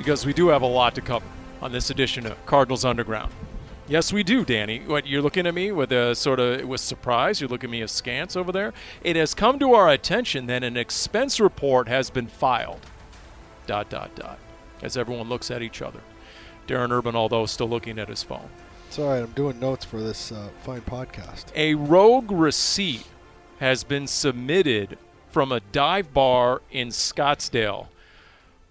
because we do have a lot to cover on this edition of Cardinals Underground. Yes, we do, Danny. What you're looking at me with a sort of with surprise. You're looking at me askance over there. It has come to our attention that an expense report has been filed. Dot dot dot. As everyone looks at each other. Darren Urban, although still looking at his phone. It's all right. I'm doing notes for this uh, fine podcast. A rogue receipt has been submitted from a dive bar in Scottsdale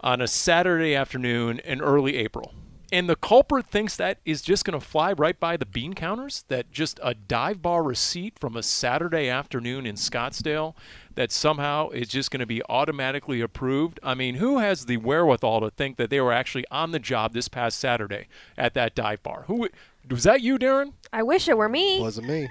on a Saturday afternoon in early April. And the culprit thinks that is just going to fly right by the bean counters. That just a dive bar receipt from a Saturday afternoon in Scottsdale that somehow is just going to be automatically approved. I mean, who has the wherewithal to think that they were actually on the job this past Saturday at that dive bar? Who was that? You, Darren? I wish it were me. It wasn't me.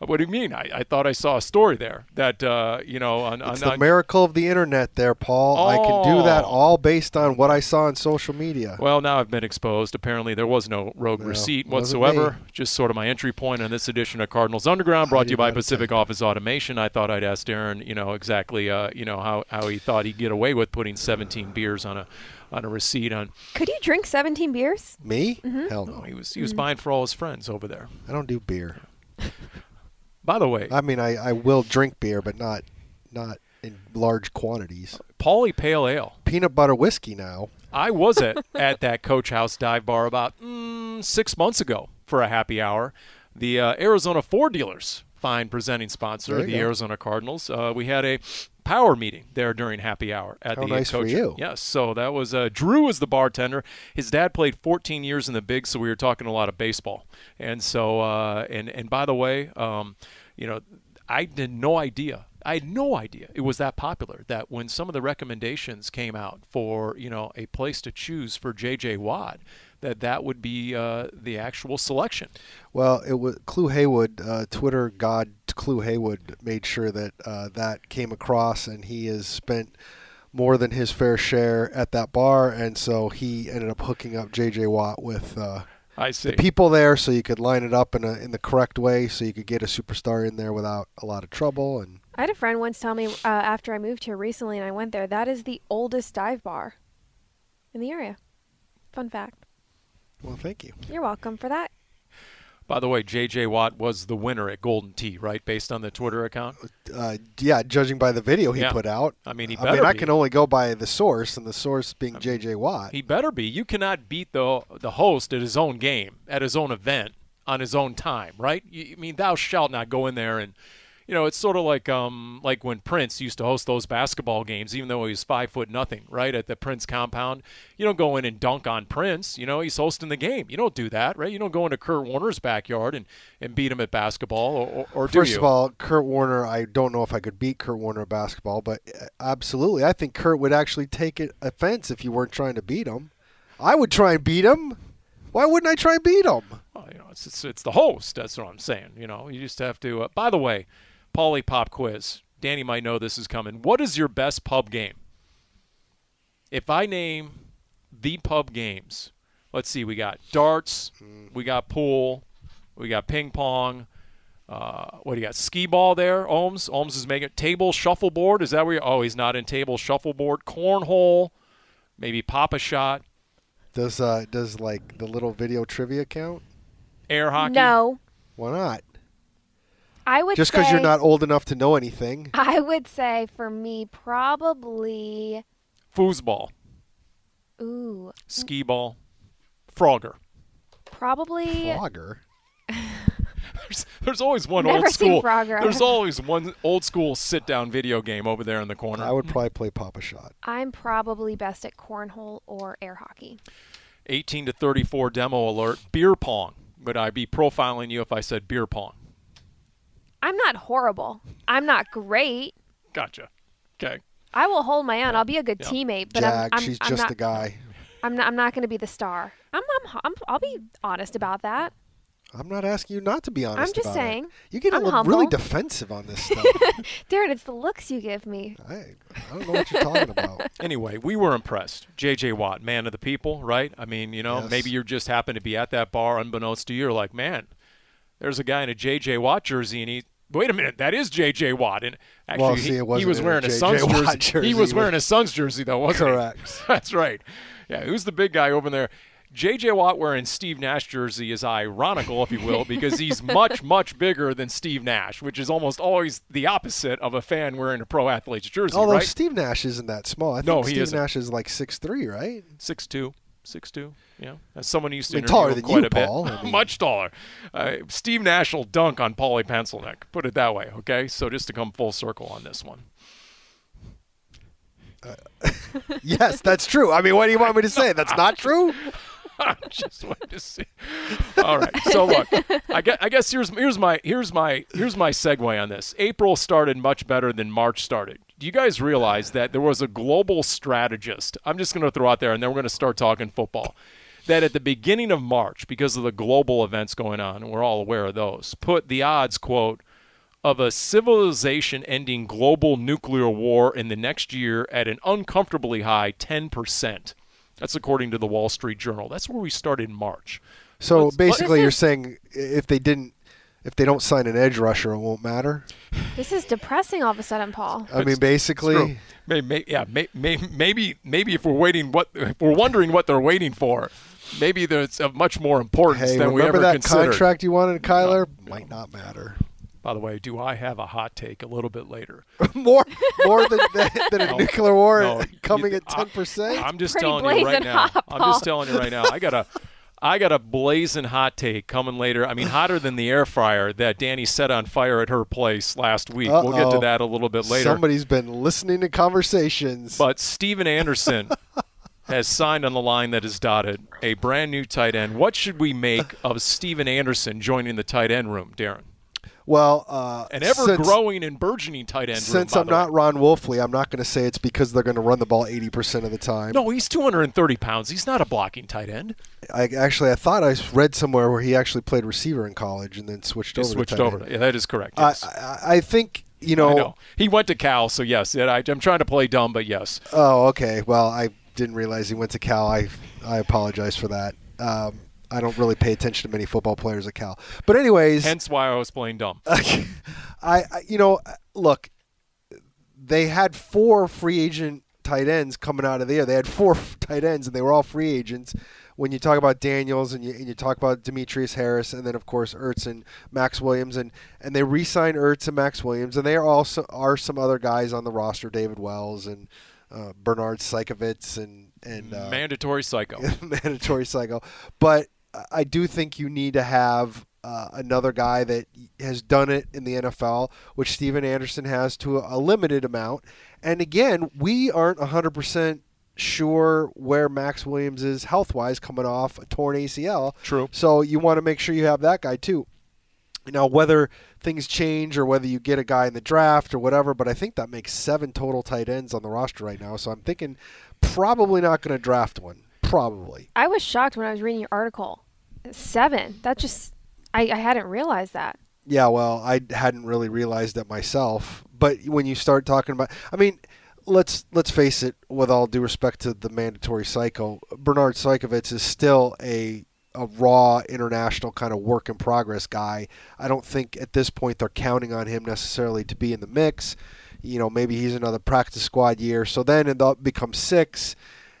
What do you mean? I, I thought I saw a story there that uh, you know on, It's the on miracle of the internet, there, Paul. I can do that Oh. all based on what I saw on social media. Well, now I've been exposed. Apparently, there was no rogue No, receipt whatsoever. me. Just sort of my entry point on this edition of Cardinals Underground, brought to you by Pacific take. Office Automation. I thought I'd ask Darren, you know, exactly, uh, you know, how, how he thought he'd get away with putting 17 beers on a on a receipt. On Could you drink 17 beers? Me? Mm-hmm. Hell no, no. he was he was buying for all his friends over there. I don't do beer. By the way, I mean, I, I will drink beer, but not not in large quantities. Paulie Pale Ale. Peanut butter whiskey now. I was at, at that Coach House dive bar about mm, six months ago for a happy hour. The uh, Arizona Ford dealers, fine presenting sponsor, the go. Arizona Cardinals. Uh, we had a power meeting there during happy hour at How the nice for Coach. you. Yes, so that was uh, Drew was the bartender. His dad played 14 years in the big, so we were talking a lot of baseball. And so, uh, and and by the way, um, you know, I had no idea. I had no idea it was that popular. That when some of the recommendations came out for you know a place to choose for J.J. Watt, that that would be uh, the actual selection. Well, it was Clue Heywood, uh, Twitter god Clue Heywood, made sure that uh, that came across, and he has spent more than his fair share at that bar, and so he ended up hooking up J.J. Watt with uh, I see. the people there, so you could line it up in a, in the correct way, so you could get a superstar in there without a lot of trouble. And I had a friend once tell me uh, after I moved here recently and I went there, that is the oldest dive bar in the area. Fun fact. Well, thank you. You're welcome for that. By the way, J.J. Watt was the winner at Golden Tee, right? Based on the Twitter account. Uh, yeah, judging by the video he Yeah. put out, I mean, he I mean, better I be. can only go by the source, and the source being J.J. Watt. He better be. You cannot beat the the host at his own game, at his own event, on his own time, right? You, I mean, thou shalt not go in there and, you know, it's sort of like um like when Prince used to host those basketball games, even though he was five foot nothing, right, at the Prince compound. You don't go in and dunk on Prince. You know, he's hosting the game. You don't do that, right? You don't go into Kurt Warner's backyard and, and beat him at basketball, or, or, First you? of all, Kurt Warner, I don't know if I could beat Kurt Warner at basketball, but uh, absolutely. I think Kurt would actually take it offense if you weren't trying to beat him. I would try and beat him. Why wouldn't I try and beat him? Well, you know, it's, it's it's the host. That's what I'm saying. You know, you just have to. Uh, by the way, Paulie Pop quiz. Danny might know this is coming. What is your best pub game? If I name the pub games, let's see. We got darts. We got pool. We got ping pong. Uh, what do you got? Ski ball there. Ohms. Ohms is making table shuffleboard. Is that where? You, oh, he's not in table shuffleboard. Cornhole. Maybe pop a shot. Does uh does like the little video trivia count? Air hockey. No. Why not? I would Just because you're not old enough to know anything. I would say for me, probably. Foosball. Ooh. Skee ball. Frogger. Probably. Frogger. There's, there's always one Never old seen school. Frogger. There's always one old school sit down video game over there in the corner. I would probably play Papa Shot. I'm probably best at cornhole or air hockey. 18 to 34 demo alert. Beer pong. Would I be profiling you if I said beer pong? I'm not horrible. I'm not great. Gotcha. Okay. I will hold my own. I'll be a good Yeah. teammate, but Jag, I'm, I'm, she's I'm just not, a guy. I'm not. I'm not going to be the star. I'm, I'm, I'm. I'll be honest about that. I'm not asking you not to be honest. I'm just about saying. It. You get I'm really humble. defensive on this stuff. Darren, it's the looks you give me. I, I don't know what you're talking about. Anyway, we were impressed. J.J. Watt, man of the people, right? I mean, you know, Yes. maybe you just happen to be at that bar unbeknownst to you. You're like, man, there's a guy in a J.J. Watt jersey, and he. Wait a minute, that is J.J. Watt, and actually Well, he, see, it he wasn't was wearing a. Suns Watt jersey. He was wearing a Suns jersey, though, wasn't Correct. he? That's right. Yeah, who's the big guy over there? J.J. Watt wearing Steve Nash jersey is ironical, if you will, because he's much, much bigger than Steve Nash, which is almost always the opposite of a fan wearing a pro athlete's jersey, Although right? Steve Nash isn't that small. I think No, he Steve. Nash is like six three, right? Six two, six two. Yeah, as someone used to I mean, interview taller than quite you, a bit, I mean- much taller. Uh, Steve Nash will dunk on Paulie Pencilneck. Put it that way, okay? So just to come full circle on this one. yes, that's true. I mean, what do you want me to say? That's not true. I just wanted to see. All right. So look, I guess, I guess here's here's my here's my here's my segue on this. April started much better than March started. Do you guys realize that there was a global strategist? I'm just going to throw out there, and then we're going to start talking football. That at the beginning of March, because of the global events going on, and we're all aware of those, put the odds quote of a civilization ending global nuclear war in the next year at an uncomfortably high 10%. That's according to the Wall Street Journal. That's where we started in March. So Let's- basically, you're saying if they didn't, if they don't sign an edge rusher, it won't matter. This is depressing all of a sudden, Paul. I mean, It's- it's basically, true. Maybe, yeah, may, may, maybe, maybe if we're waiting, what if we're wondering what they're waiting for, maybe there's of much more importance hey, than we remember ever that considered. contract you wanted, Kyler? Might not matter. By the way, do I have a hot take a little bit later? more, more than, than, than a No, nuclear war no, coming you- at ten percent. I'm just telling you right now. hot, I'm just telling you right now. I got a, I got a blazing hot take coming later. I mean, hotter than the air fryer that Danny set on fire at her place last week. We'll get to that a little bit later. Somebody's been listening to conversations. But Stephen Anderson has signed on the line that is dotted a brand new tight end. What should we make of Stephen Anderson joining the tight end room, Darren? Well, uh, An ever since, growing and burgeoning tight end. Since by I'm the way. not Ron Wolfley, I'm not going to say it's because they're going to run the ball 80% of the time. No, he's 230 pounds. He's not a blocking tight end. I actually I thought I read somewhere where he actually played receiver in college and then switched He over. switched to tight over. end. Yeah, that is correct. I, Yes. I I think you know, I know. He went to Cal, so yes. I, I'm trying to play dumb, but yes. Oh, okay. Well, I didn't realize he went to Cal. I I apologize for that. Um, I don't really pay attention to many football players at Cal. But anyways, Hence why I was playing dumb. I, I you know, look, they had four free agent tight ends coming out of there. They had four tight ends, and they were all free agents. When you talk about Daniels and you, and you talk about Demetrius Harris, and then of course Ertz and Maxx Williams, and, and they re-signed Ertz and Maxx Williams, and there also are some other guys on the roster, David Wells and uh, Bernhard Seikovits and and uh, Mandatory psycho. mandatory cycle. But I do think you need to have uh, another guy that has done it in the NFL, which Stephen Anderson has to a limited amount. And again, we aren't 100% sure where Maxx Williams is health wise coming off a torn ACL. True. So you want to make sure you have that guy too. Now, whether things change or whether you get a guy in the draft or whatever, but I think that makes seven total tight ends on the roster right now. So I'm thinking probably not going to draft one. Probably. I was shocked when I was reading your article. Seven. That just. I, I hadn't realized that. Yeah, well, I hadn't really realized that myself. But when you start talking about, I mean, let's let's face it. With all due respect to the mandatory cycle, Bernhard Seikovits is still a a raw international kind of work in progress guy. I don't think at this point they're counting on him necessarily to be in the mix. You know, maybe he's another practice squad year. So then it becomes six,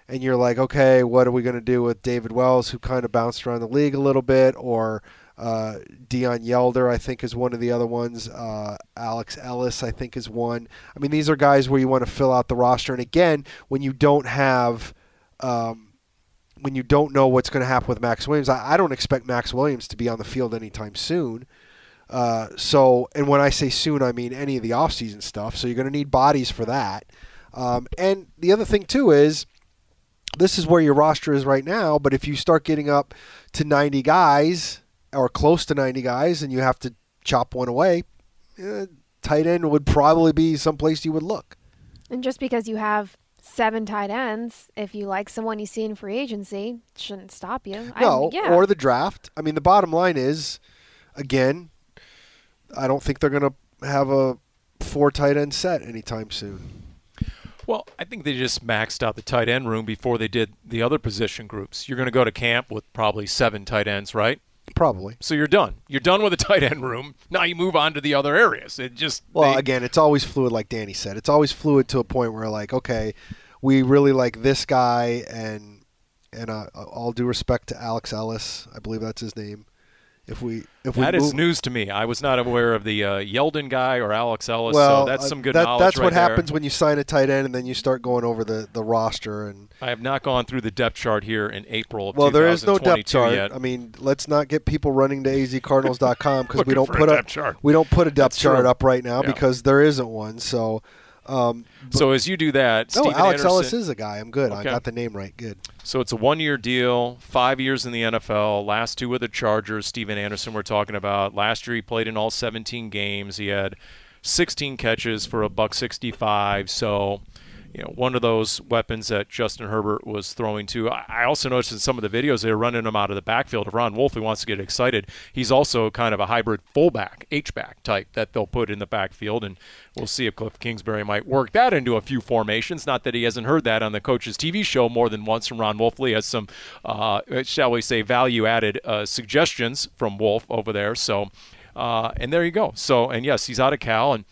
and you're like, okay, what are we going to do with David Wells, who kind of bounced around the league a little bit, or uh, Deon Yelder, I think, is one of the other ones. Uh, Alex Ellis, I think, is one. I mean, these are guys where you want to fill out the roster. And again, when you don't have, um, when you don't know what's going to happen with Maxx Williams. I, I, don't expect Maxx Williams to be on the field anytime soon. Uh, so, and when I say soon, I mean any of the offseason stuff. So you're going to need bodies for that. Um, and the other thing too is this is where your roster is right now. But if you start getting up to 90 guys or close to 90 guys, and you have to chop one away, eh, tight end would probably be someplace you would look. And just because you have seven tight ends, if you like someone you see in free agency, shouldn't stop you. No, I, yeah. or the draft. I mean, the bottom line is, again, I don't think they're going to have a four tight end set anytime soon. Well, I think they just maxed out the tight end room before they did the other position groups. You're going to go to camp with probably seven tight ends, right? Probably. So you're done. You're done with the tight end room. Now you move on to the other areas. It just well, they, again, it's always fluid, like Danny said. It's always fluid to a point where, like, okay, we really like this guy, and and uh, all due respect to Alex Ellis, I believe that's his name. If we if that we is news to me. I was not aware of the uh, Yelder guy or Alex Ellis. Well, so that's some good that, knowledge. That's right what there. happens when you sign a tight end and then you start going over the, the roster and. I have not gone through the depth chart here in April. well, there is no depth chart. Yet. I mean, let's not get people running to azcardinals.com because we don't put a, chart. we don't put a depth That's chart true. up right now Yeah. because there isn't one. So. Um, So as you do that, no, Stephen Alex Anderson, Ellis is a guy. I'm good. I got the name right. Good. So it's a one-year deal, five years in the NFL. Last two with the Chargers. Stephen Anderson, we're talking about. Last year he played in all 17 games. He had 16 catches for a buck 65. So, you know, one of those weapons that Justin Herbert was throwing to. I also noticed in some of the videos they were running him out of the backfield. If Ron Wolfley wants to get excited, he's also kind of a hybrid fullback, H-back type that they'll put in the backfield, and we'll see if Cliff Kingsbury might work that into a few formations. Not that he hasn't heard that on the coach's TV show more than once from Ron Wolfley. Has some, uh, shall we say, value-added uh, suggestions from Wolf over there. So, uh, and there you go. So, and yes, he's out of Cal, and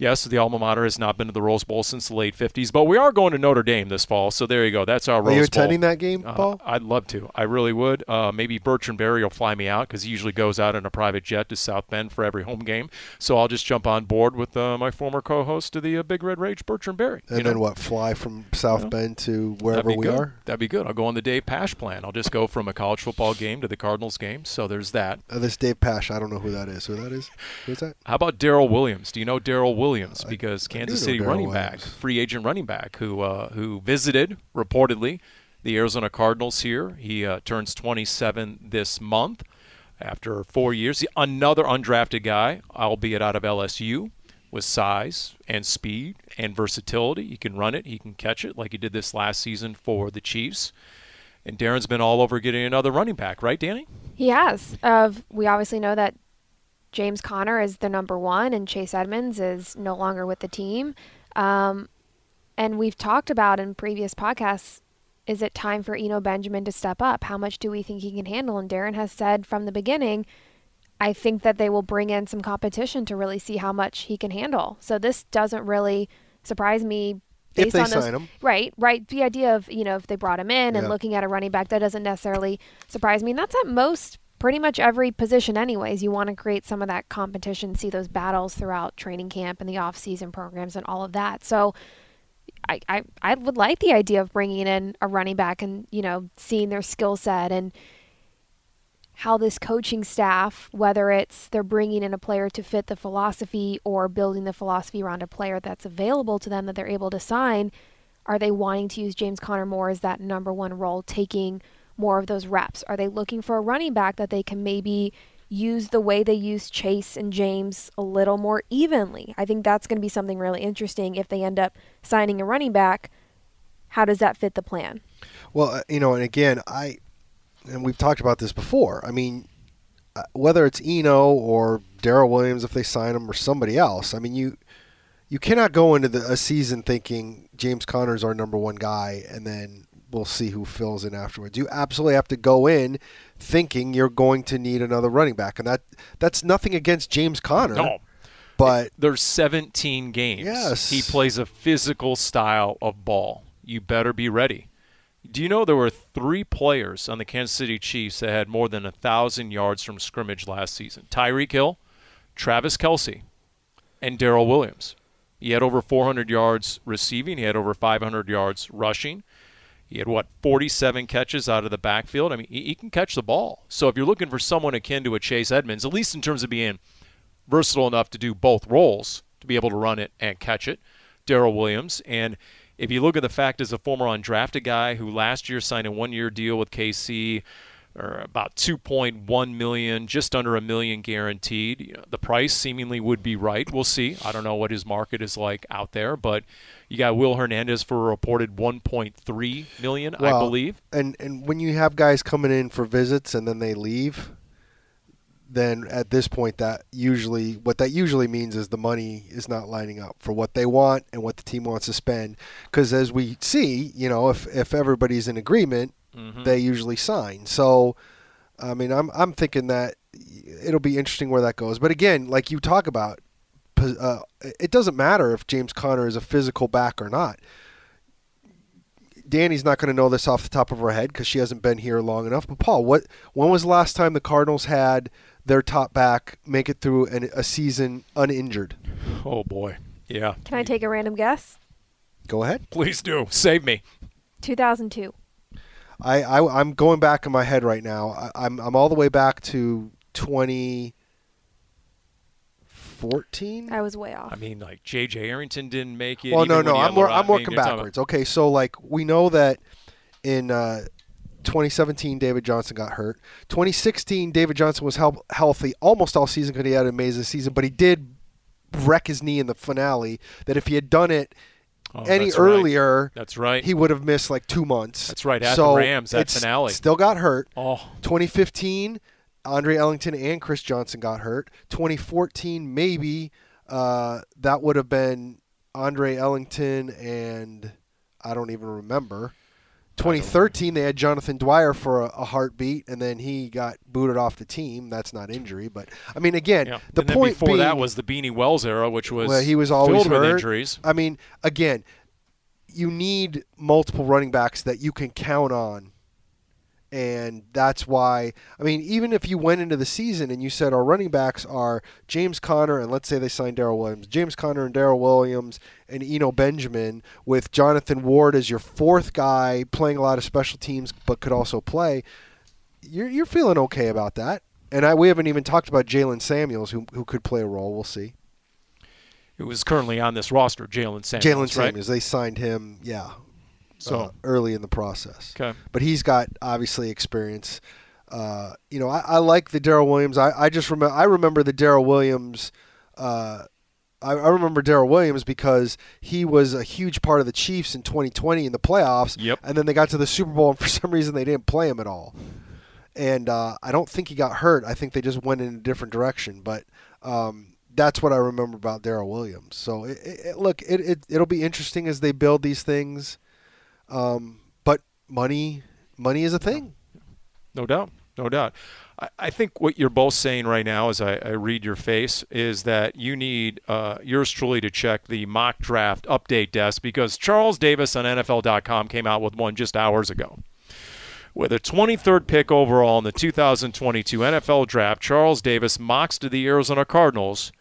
yes, the alma mater has not been to the Rose Bowl since the late 50s, but we are going to Notre Dame this fall. So there you go. That's our Are Rose Bowl. Are you attending that game, Uh, Paul? I'd love to. I really would. Uh, maybe Bertrand Berry will fly me out because he usually goes out in a private jet to South Bend for every home game. So I'll just jump on board with uh, my former co-host of the uh, Big Red Rage, Bertrand Berry. and you then know? what? Fly from South Yeah. Bend to wherever we good. are. That'd be good. I'll go on the Dave Pash plan. I'll just go from a college football game to the Cardinals game. So there's that. Uh, this Dave Pash. I don't know who that is. Who that is? Who's that? How about Darrel Williams? Do you know Darrel Williams? Williams because do Kansas City Darrel running back, free agent running back, who uh, who visited reportedly the Arizona Cardinals here. He uh, turns 27 this month after four years. Another undrafted guy, albeit out of LSU, with size and speed and versatility. He can run it, he can catch it, like he did this last season for the Chiefs. And Darren's been all over getting another running back, right, Danny? He has. Of we obviously know that James Conner is the number one, and Chase Edmonds is no longer with the team. Um, and we've talked about in previous podcasts, is it time for Eno Benjamin to step up? How much do we think he can handle? And Darren has said from the beginning, I think that they will bring in some competition to really see how much he can handle. So this doesn't really surprise me. If Based they on those, sign him. right, right. The idea of you know if they brought him in and looking at a running back, that doesn't necessarily surprise me. And that's at most pretty much every position anyways you want to create some of that competition see those battles throughout training camp and the off-season programs and all of that. So I, I, I would like the idea of bringing in a running back and you know seeing their skill set and how this coaching staff whether it's they're bringing in a player to fit the philosophy or building the philosophy around a player that's available to them that they're able to sign are they wanting to use James Conner more as that number one role taking more of those reps? Are they looking for a running back that they can maybe use the way they use Chase and James a little more evenly? I think that's going to be something really interesting if they end up signing a running back. How does that fit the plan? Well, uh, you know, and again, I and we've talked about this before. I mean, uh, whether it's Eno or Darrel Williams, if they sign him, or somebody else, I mean, you you cannot go into the, a season thinking James Conner's our number one guy, and then we'll see who fills in afterwards. You absolutely have to go in thinking you're going to need another running back, and that that's nothing against James Conner. No. but There's 17 games. Yes. He plays a physical style of ball. You better be ready. Do you know there were three players on the Kansas City Chiefs that had more than a thousand yards from scrimmage last season? Tyreek Hill, Travis Kelce, and Darrel Williams. He had over 400 yards receiving. He had over 500 yards rushing. He had what 47 catches out of the backfield. I mean, he, he can catch the ball. So if you're looking for someone akin to a Chase Edmonds, at least in terms of being versatile enough to do both roles, to be able to run it and catch it, Darrel Williams. And if you look at the fact as a former undrafted guy who last year signed a one-year deal with KC, or about 2.1 million, just under a million guaranteed. You know, the price seemingly would be right. We'll see. I don't know what his market is like out there, but you got Will Hernandez for a reported 1.3 million, Well, I believe. And and when you have guys coming in for visits and then they leave, then at this point that usually what that usually means is the money is not lining up for what they want and what the team wants to spend. Because as we see, you know, if if everybody's in agreement, Mhm. they usually sign. So, I mean, I'm I'm thinking that it'll be interesting where that goes. But again, like you talk about, uh, it doesn't matter if James Conner is a physical back or not. Danny's not going to know this off the top of her head because she hasn't been here long enough. But Paul, what when was the last time the Cardinals had their top back make it through an, a season uninjured? Oh boy. Yeah. Can I take a random guess? Go ahead. Please do. Save me. 2002. I, I I'm going back in my head right now. I, I'm I'm all the way back to 2014. I was way off. I mean, like J.J. Arrington didn't make it. Well, no, no, I'm had wor- I'm working you're talking backwards. Okay, so like we know that in uh, 2017 David Johnson got hurt. 2016 David Johnson was hel- healthy almost all season because he had an amazing season, but he did wreck his knee in the finale. That if he had done it Oh, any that's right. earlier, That's right. he would have missed like two months. That's right, at the so Rams, that finale. Still got hurt. oh, 2015, Andre Ellington and Chris Johnson got hurt. 2014, maybe uh, that would have been Andre Ellington and I don't even remember. 2013, they had Jonathan Dwyer for a, a heartbeat, and then he got booted off the team. That's not injury, but I mean, again, yeah. the and point before being, that was the Beanie Wells era, which was well, he was always filled with hurt. injuries. I mean, again, you need multiple running backs that you can count on. And that's why, I mean, even if you went into the season and you said our running backs are James Conner, and let's say they signed Darrel Williams, James Conner and Darrel Williams and Eno Benjamin, with Jonathan Ward as your fourth guy playing a lot of special teams but could also play, you're, you're feeling okay about that. And I, we haven't even talked about Jaylen Samuels, who, who could play a role. We'll see. Who was currently on this roster, Jaylen Samuels. Jaylen right? Samuels. They signed him, yeah, So uh, early in the process. okay. But he's got obviously experience. Uh, you know, I, I like the Darrel Williams. I, I just remember I remember the Darrel Williams. Uh, I, I remember Darrel Williams because he was a huge part of the Chiefs in 2020 in the playoffs. Yep. And then they got to the Super Bowl, and for some reason they didn't play him at all. And uh, I don't think he got hurt. I think they just went in a different direction. But um, that's what I remember about Darrel Williams. So it, it, look, it, it it'll be interesting as they build these things. Um, but money, money is a thing. No doubt. No doubt. I, I think what you're both saying right now, as I, I read your face, is that you need uh, yours truly to check the mock draft update desk because Charles Davis on NFL.com came out with one just hours ago. With a 23rd pick overall in the 2022 NFL Draft, Charles Davis mocks to the Arizona Cardinals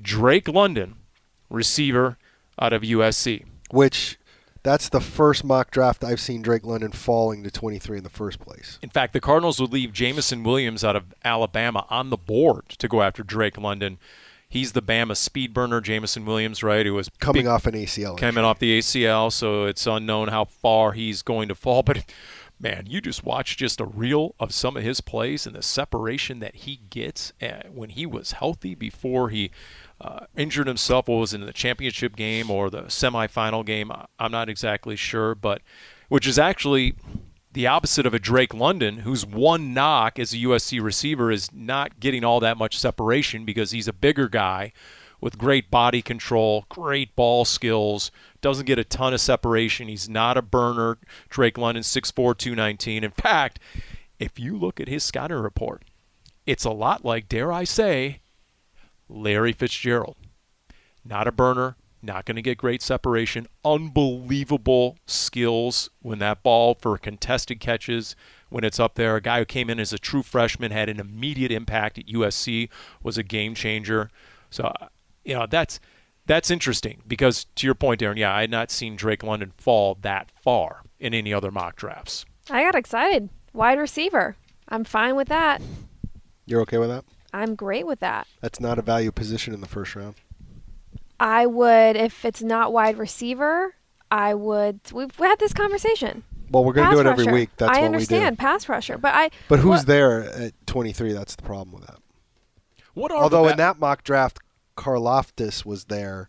Drake London, receiver out of USC. Which that's the first mock draft I've seen Drake London falling to 23 in the first place. In fact, the Cardinals would leave Jameson Williams out of Alabama on the board to go after Drake London. He's the Bama speed burner, Jameson Williams, right? Who was Coming big- off an ACL. coming injury. off the ACL, so it's unknown how far he's going to fall. But man, you just watch just a reel of some of his plays and the separation that he gets uh, when he was healthy before he uh, injured himself. What was it in the championship game or the semifinal game? I'm not exactly sure, but which is actually the opposite of a Drake London, whose one knock as a USC receiver is not getting all that much separation because he's a bigger guy with great body control, great ball skills, doesn't get a ton of separation. He's not a burner. Drake London, 6'4, 219. In fact, if you look at his scouting report, it's a lot like, dare I say, Larry Fitzgerald. Not a burner, not going to get great separation, unbelievable skills when that ball for contested catches when it's up there. A guy who came in as a true freshman had an immediate impact at USC, was a game changer. So, you know, that's That's interesting because, to your point, Aaron, yeah, I had not seen Drake London fall that far in any other mock drafts. I got excited. Wide receiver. I'm fine with that. You're okay with that? I'm great with that. That's not a value position in the first round. I would, if it's not wide receiver, I would. We've had this conversation. Well, we're going to do it every week. That's I what understand we do. pass rusher, but I. But who's what- there at 23? That's the problem with that. What are Although the in that mock draft, Karlaftis was there,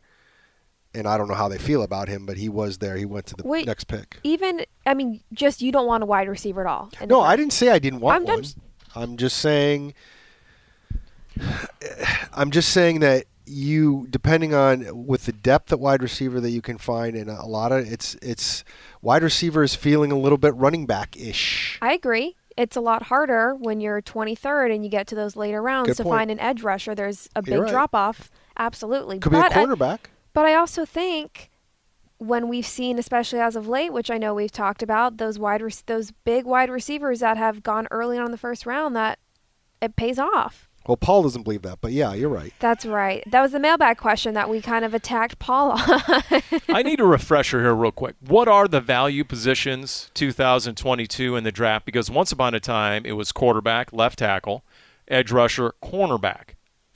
and I don't know how they feel about him, but he was there. He went to the Wait, next pick. Even I mean, just you don't want a wide receiver at all. No, I didn't say I didn't want I'm- I'm one. I'm just saying. I'm just saying that you, depending on with the depth at wide receiver that you can find, and a lot of it's it's wide receiver is feeling a little bit running back ish. I agree. It's a lot harder when you're 23rd and you get to those later rounds Good to point. find an edge rusher. There's a big right. drop off. Absolutely. Could but be a I- cornerback. But I also think when we've seen, especially as of late, which I know we've talked about, those wide, rec- those big wide receivers that have gone early on in the first round, that it pays off. Well, Paul doesn't believe that, but yeah, you're right. That's right. That was the mailbag question that we kind of attacked Paul on. I need a refresher here, real quick. What are the value positions 2022 in the draft? Because once upon a time, it was quarterback, left tackle, edge rusher, cornerback.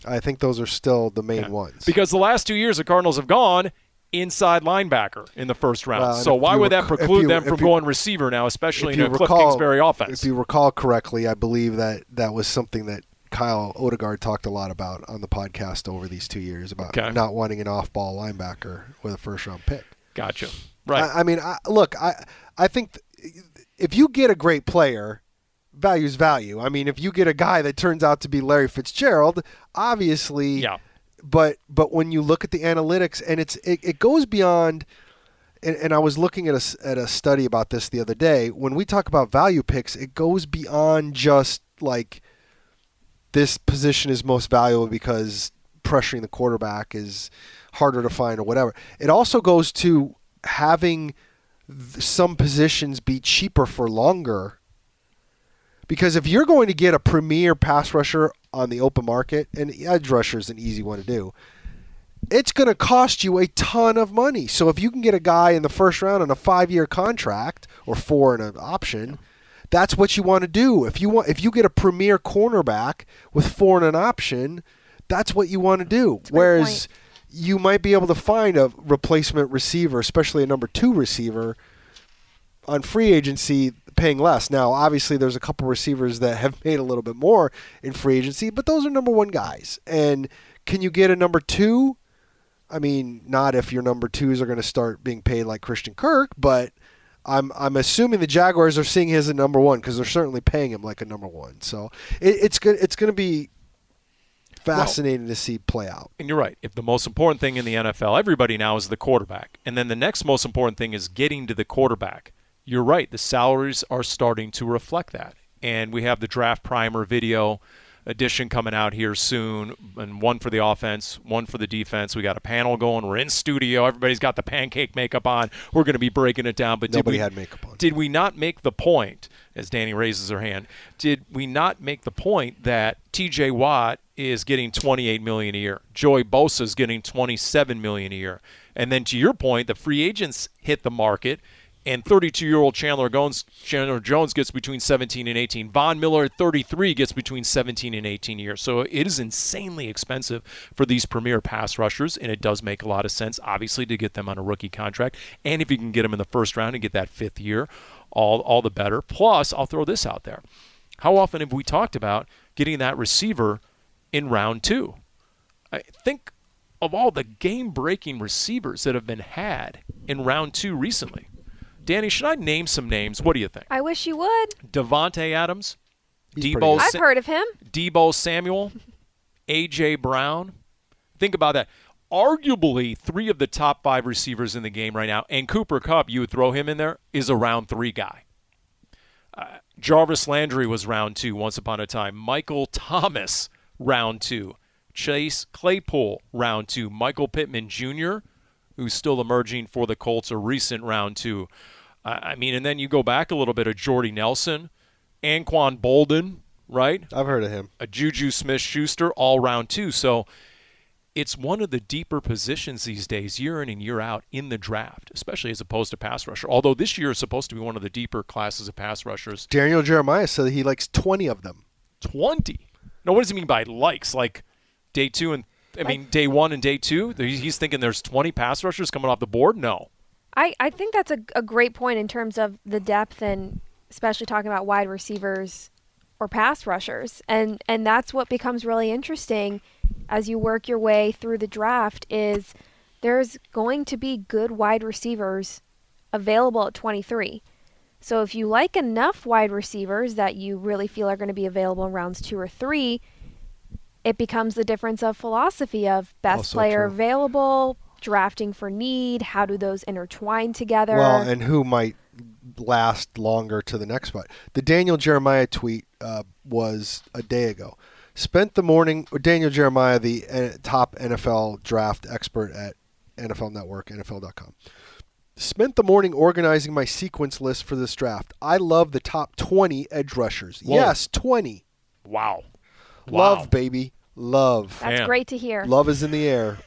I think those are still the main Yeah. ones. Because the last two years, the Cardinals have gone inside linebacker in the first round. Well, so why would that rec- if preclude you- them from you- going receiver now, especially in you a Cliff Kingsbury offense? if you recall correctly, I believe that that was something that Kyle Odegard talked a lot about on the podcast over these two years about Okay. not wanting an off-ball linebacker with a first-round pick. gotcha. Right. I, I mean, I, look, I I think th- if you get a great player, value's value. I mean, if you get a guy that turns out to be Larry Fitzgerald, obviously, yeah. but but when you look at the analytics and it's it, it goes beyond and, and I was looking at a, at a study about this the other day when we talk about value picks it goes beyond just like this position is most valuable because pressuring the quarterback is harder to find or whatever it also goes to having some positions be cheaper for longer because if you're going to get a premier pass rusher on the open market, and edge rusher is an easy one to do, it's going to cost you a ton of money. So if you can get a guy in the first round on a five-year contract or four in an option, that's what you want to do. If you want, if you get a premier cornerback with four in an option, that's what you want to do. Whereas point. you might be able to find a replacement receiver, especially a number two receiver, on free agency paying less. Now, obviously, there's a couple receivers that have made a little bit more in free agency, but those are number one guys. And can you get a number two? I mean, not if your number twos are going to start being paid like Christian Kirk, but I'm I'm assuming the Jaguars are seeing his as a number one because they're certainly paying him like a number one. So it, it's good. It's going to be fascinating to see play out. And you're right. If the most important thing in the NFL, everybody now is the quarterback. And then the next most important thing is getting to the quarterback. You're right. The salaries are starting to reflect that. And we have the draft primer video edition coming out here soon, and one for the offense, one for the defense. We got a panel going. We're in studio. Everybody's got the pancake makeup on. We're going to be breaking it down. But did Nobody we, had makeup on. Did we not make the point, as Danny raises her hand? Did we not make the point that T.J. Watt is getting 28 million a year, Joey Bosa is getting 27 million a year, and then to your point, the free agents hit the market and 32-year-old Chandler Jones, Chandler Jones gets between 17 and 18. Von Miller at 33 gets between 17 and 18 years. So it is insanely expensive for these premier pass rushers, and it does make a lot of sense, obviously, to get them on a rookie contract. And if you can get them in the first round and get that fifth year, all all the better. Plus, I'll throw this out there: How often have we talked about getting that receiver in round two? I think of all the game-breaking receivers that have been had in round two recently. Danny, should I name some names? What do you think? I wish you would. Davante Adams, He's pretty Deebo. I've Sa- heard of him. Deebo Samuel, A.J. Brown. Think about that. Arguably, three of the top five receivers in the game right now, and Cooper Kupp, you would throw him in there, is a round three guy. Uh, Jarvis Landry was round two once upon a time. Michael Thomas, round two. Chase Claypool, round two. Michael Pittman Jr., who's still emerging for the Colts, a recent round two. I mean, and then you go back a little bit of Jordy Nelson, Anquan Boldin, right? I've heard of him. a Juju Smith Schuster all round two. So it's one of the deeper positions these days, year in and year out, in the draft, especially as opposed to pass rusher. Although this year is supposed to be one of the deeper classes of pass rushers. Daniel Jeremiah said that he likes 20 of them. 20. Now, what does he mean by likes? Like day two and, I mean, day one and day two? He's thinking there's 20 pass rushers coming off the board? No. I, I think that's a, a great point in terms of the depth and especially talking about wide receivers or pass rushers. And, and that's what becomes really interesting as you work your way through the draft is there's going to be good wide receivers available at 23. So if you like enough wide receivers that you really feel are going to be available in rounds 2 or 3, it becomes the difference of philosophy of best Also player true. available, drafting for need, how do those intertwine together? Well, and who might last longer to the next spot? The Daniel Jeremiah tweet uh, was a day ago. Spent the morning, Daniel Jeremiah, the uh, top NFL draft expert at NFL Network, NFL.com. Spent the morning organizing my sequence list for this draft. I love the top 20 edge rushers. Whoa. Yes, 20. Wow. Love, Wow. baby. Love. that's Man. great to hear. Love is in the air.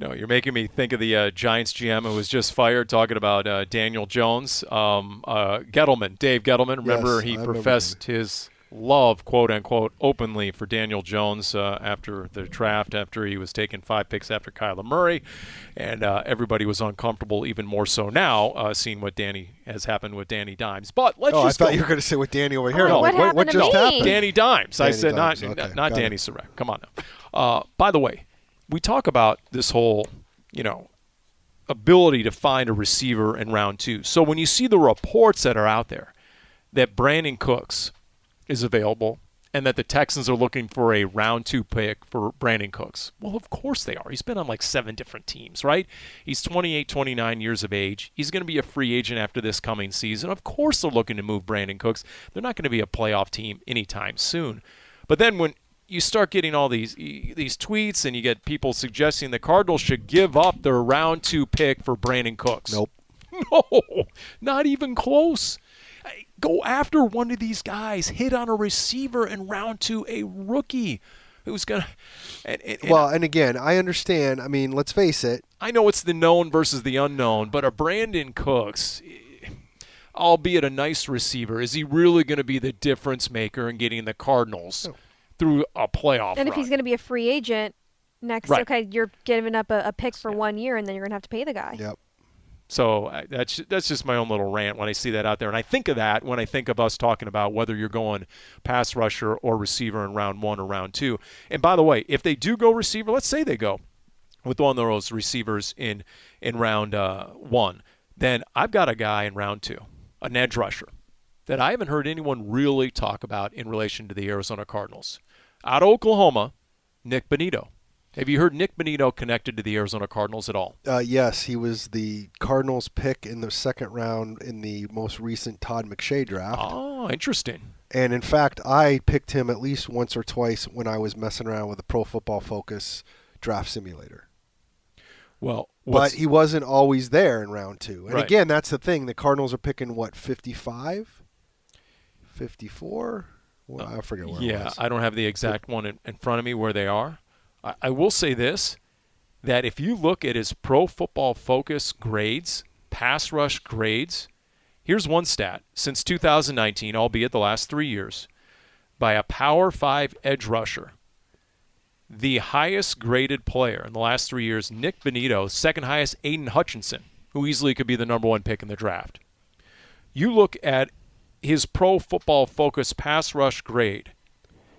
No, you're making me think of the uh, Giants GM who was just fired talking about uh, Daniel Jones. Um, uh, Gettleman, Dave Gettleman. Remember, Yes, he I remember professed his love, quote unquote, openly for Daniel Jones uh, after the draft, after he was taking five picks after Kyler Murray. And uh, everybody was uncomfortable, even more so now, uh, seeing what Danny has happened with Danny Dimes. But let's Oh, I just thought go. you were going to say with Danny over here. Oh, I'm like, what happened to just me? happened? Danny Dimes. I said Dimes, not okay, not, not Danny it. Surratt. Come on now. Uh, by the way, we talk about this whole, you know, ability to find a receiver in round two. So when you see the reports that are out there that Brandin Cooks is available and that the Texans are looking for a round two pick for Brandin Cooks. Well, of course they are. He's been on like seven different teams, right? He's 28, 29 years of age. He's going to be a free agent after this coming season. Of course they're looking to move Brandin Cooks. They're not going to be a playoff team anytime soon. But then when you start getting all these these tweets and you get people suggesting the Cardinals should give up their round two pick for Brandin Cooks. Nope. No, not even close. Go after one of these guys. Hit on a receiver in round two, a rookie who's gonna. And, and, and Well, and again, I understand. I mean, let's face it. I know it's the known versus the unknown, but a Brandin Cooks, albeit a nice receiver, is he really going to be the difference maker in getting the Cardinals through a playoff? and if he's going to be a free agent next, Right. okay, you're giving up a, a pick for one year, and then you're going to have to pay the guy. Yep. So I- that's that's just my own little rant when I see that out there, and I think of that when I think of us talking about whether you're going pass rusher or receiver in round one or round two. And by the way, if they do go receiver, let's say they go with one of those receivers in in round uh, one, then I've got a guy in round two, an edge rusher, that I haven't heard anyone really talk about in relation to the Arizona Cardinals. Out of Oklahoma, Nik Bonitto. Have you heard Nik Bonitto connected to the Arizona Cardinals at all? Uh, yes, he was the Cardinals pick in the second round in the most recent Todd McShay draft. Oh, interesting. And in fact, I picked him at least once or twice when I was messing around with the Pro Football Focus draft simulator. Well, But he wasn't always there in round two. And Right. again, that's the thing. The Cardinals are picking, what, 55? 54? Well, I forget where it yeah. I don't have the exact one in, in front of me where they are. I, I will say this: that if you look at his Pro Football Focus grades, pass rush grades, here's one stat: since 2019, albeit the last three years, by a Power Five edge rusher, the highest graded player in the last three years, Nik Bonitto, second highest, Aidan Hutchinson, who easily could be the number one pick in the draft. You look at his pro football focus pass rush grade,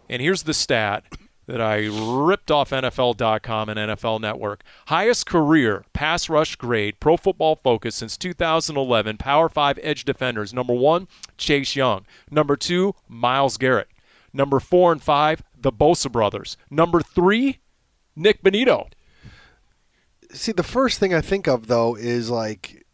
and here's the stat that I ripped off NFL.com and NFL Network. Highest career pass rush grade, pro football focus since 2011, Power 5 edge defenders. Number one, Chase Young. Number two, Myles Garrett. Number four and five, the Bosa brothers. Number three, Nik Bonitto. See, the first thing I think of, though, is like,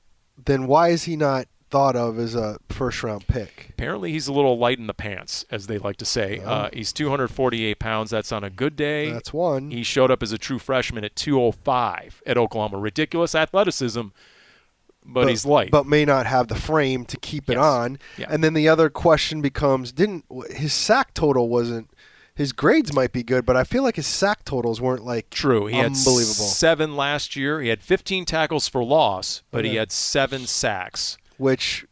then why is he not thought of as a first round pick? Apparently, he's a little light in the pants, as they like to say. Uh, he's 248 pounds. That's on a good day. That's one. He showed up as a true freshman at 205 at Oklahoma. Ridiculous athleticism, but, he's light. but may not have the frame to keep it Yes. on. Yeah. And then the other question becomes: Didn't his sack total wasn't his grades might be good, but I feel like his sack totals weren't like True. He had seven last year. He had 15 tackles for loss, but he had seven sacks. Which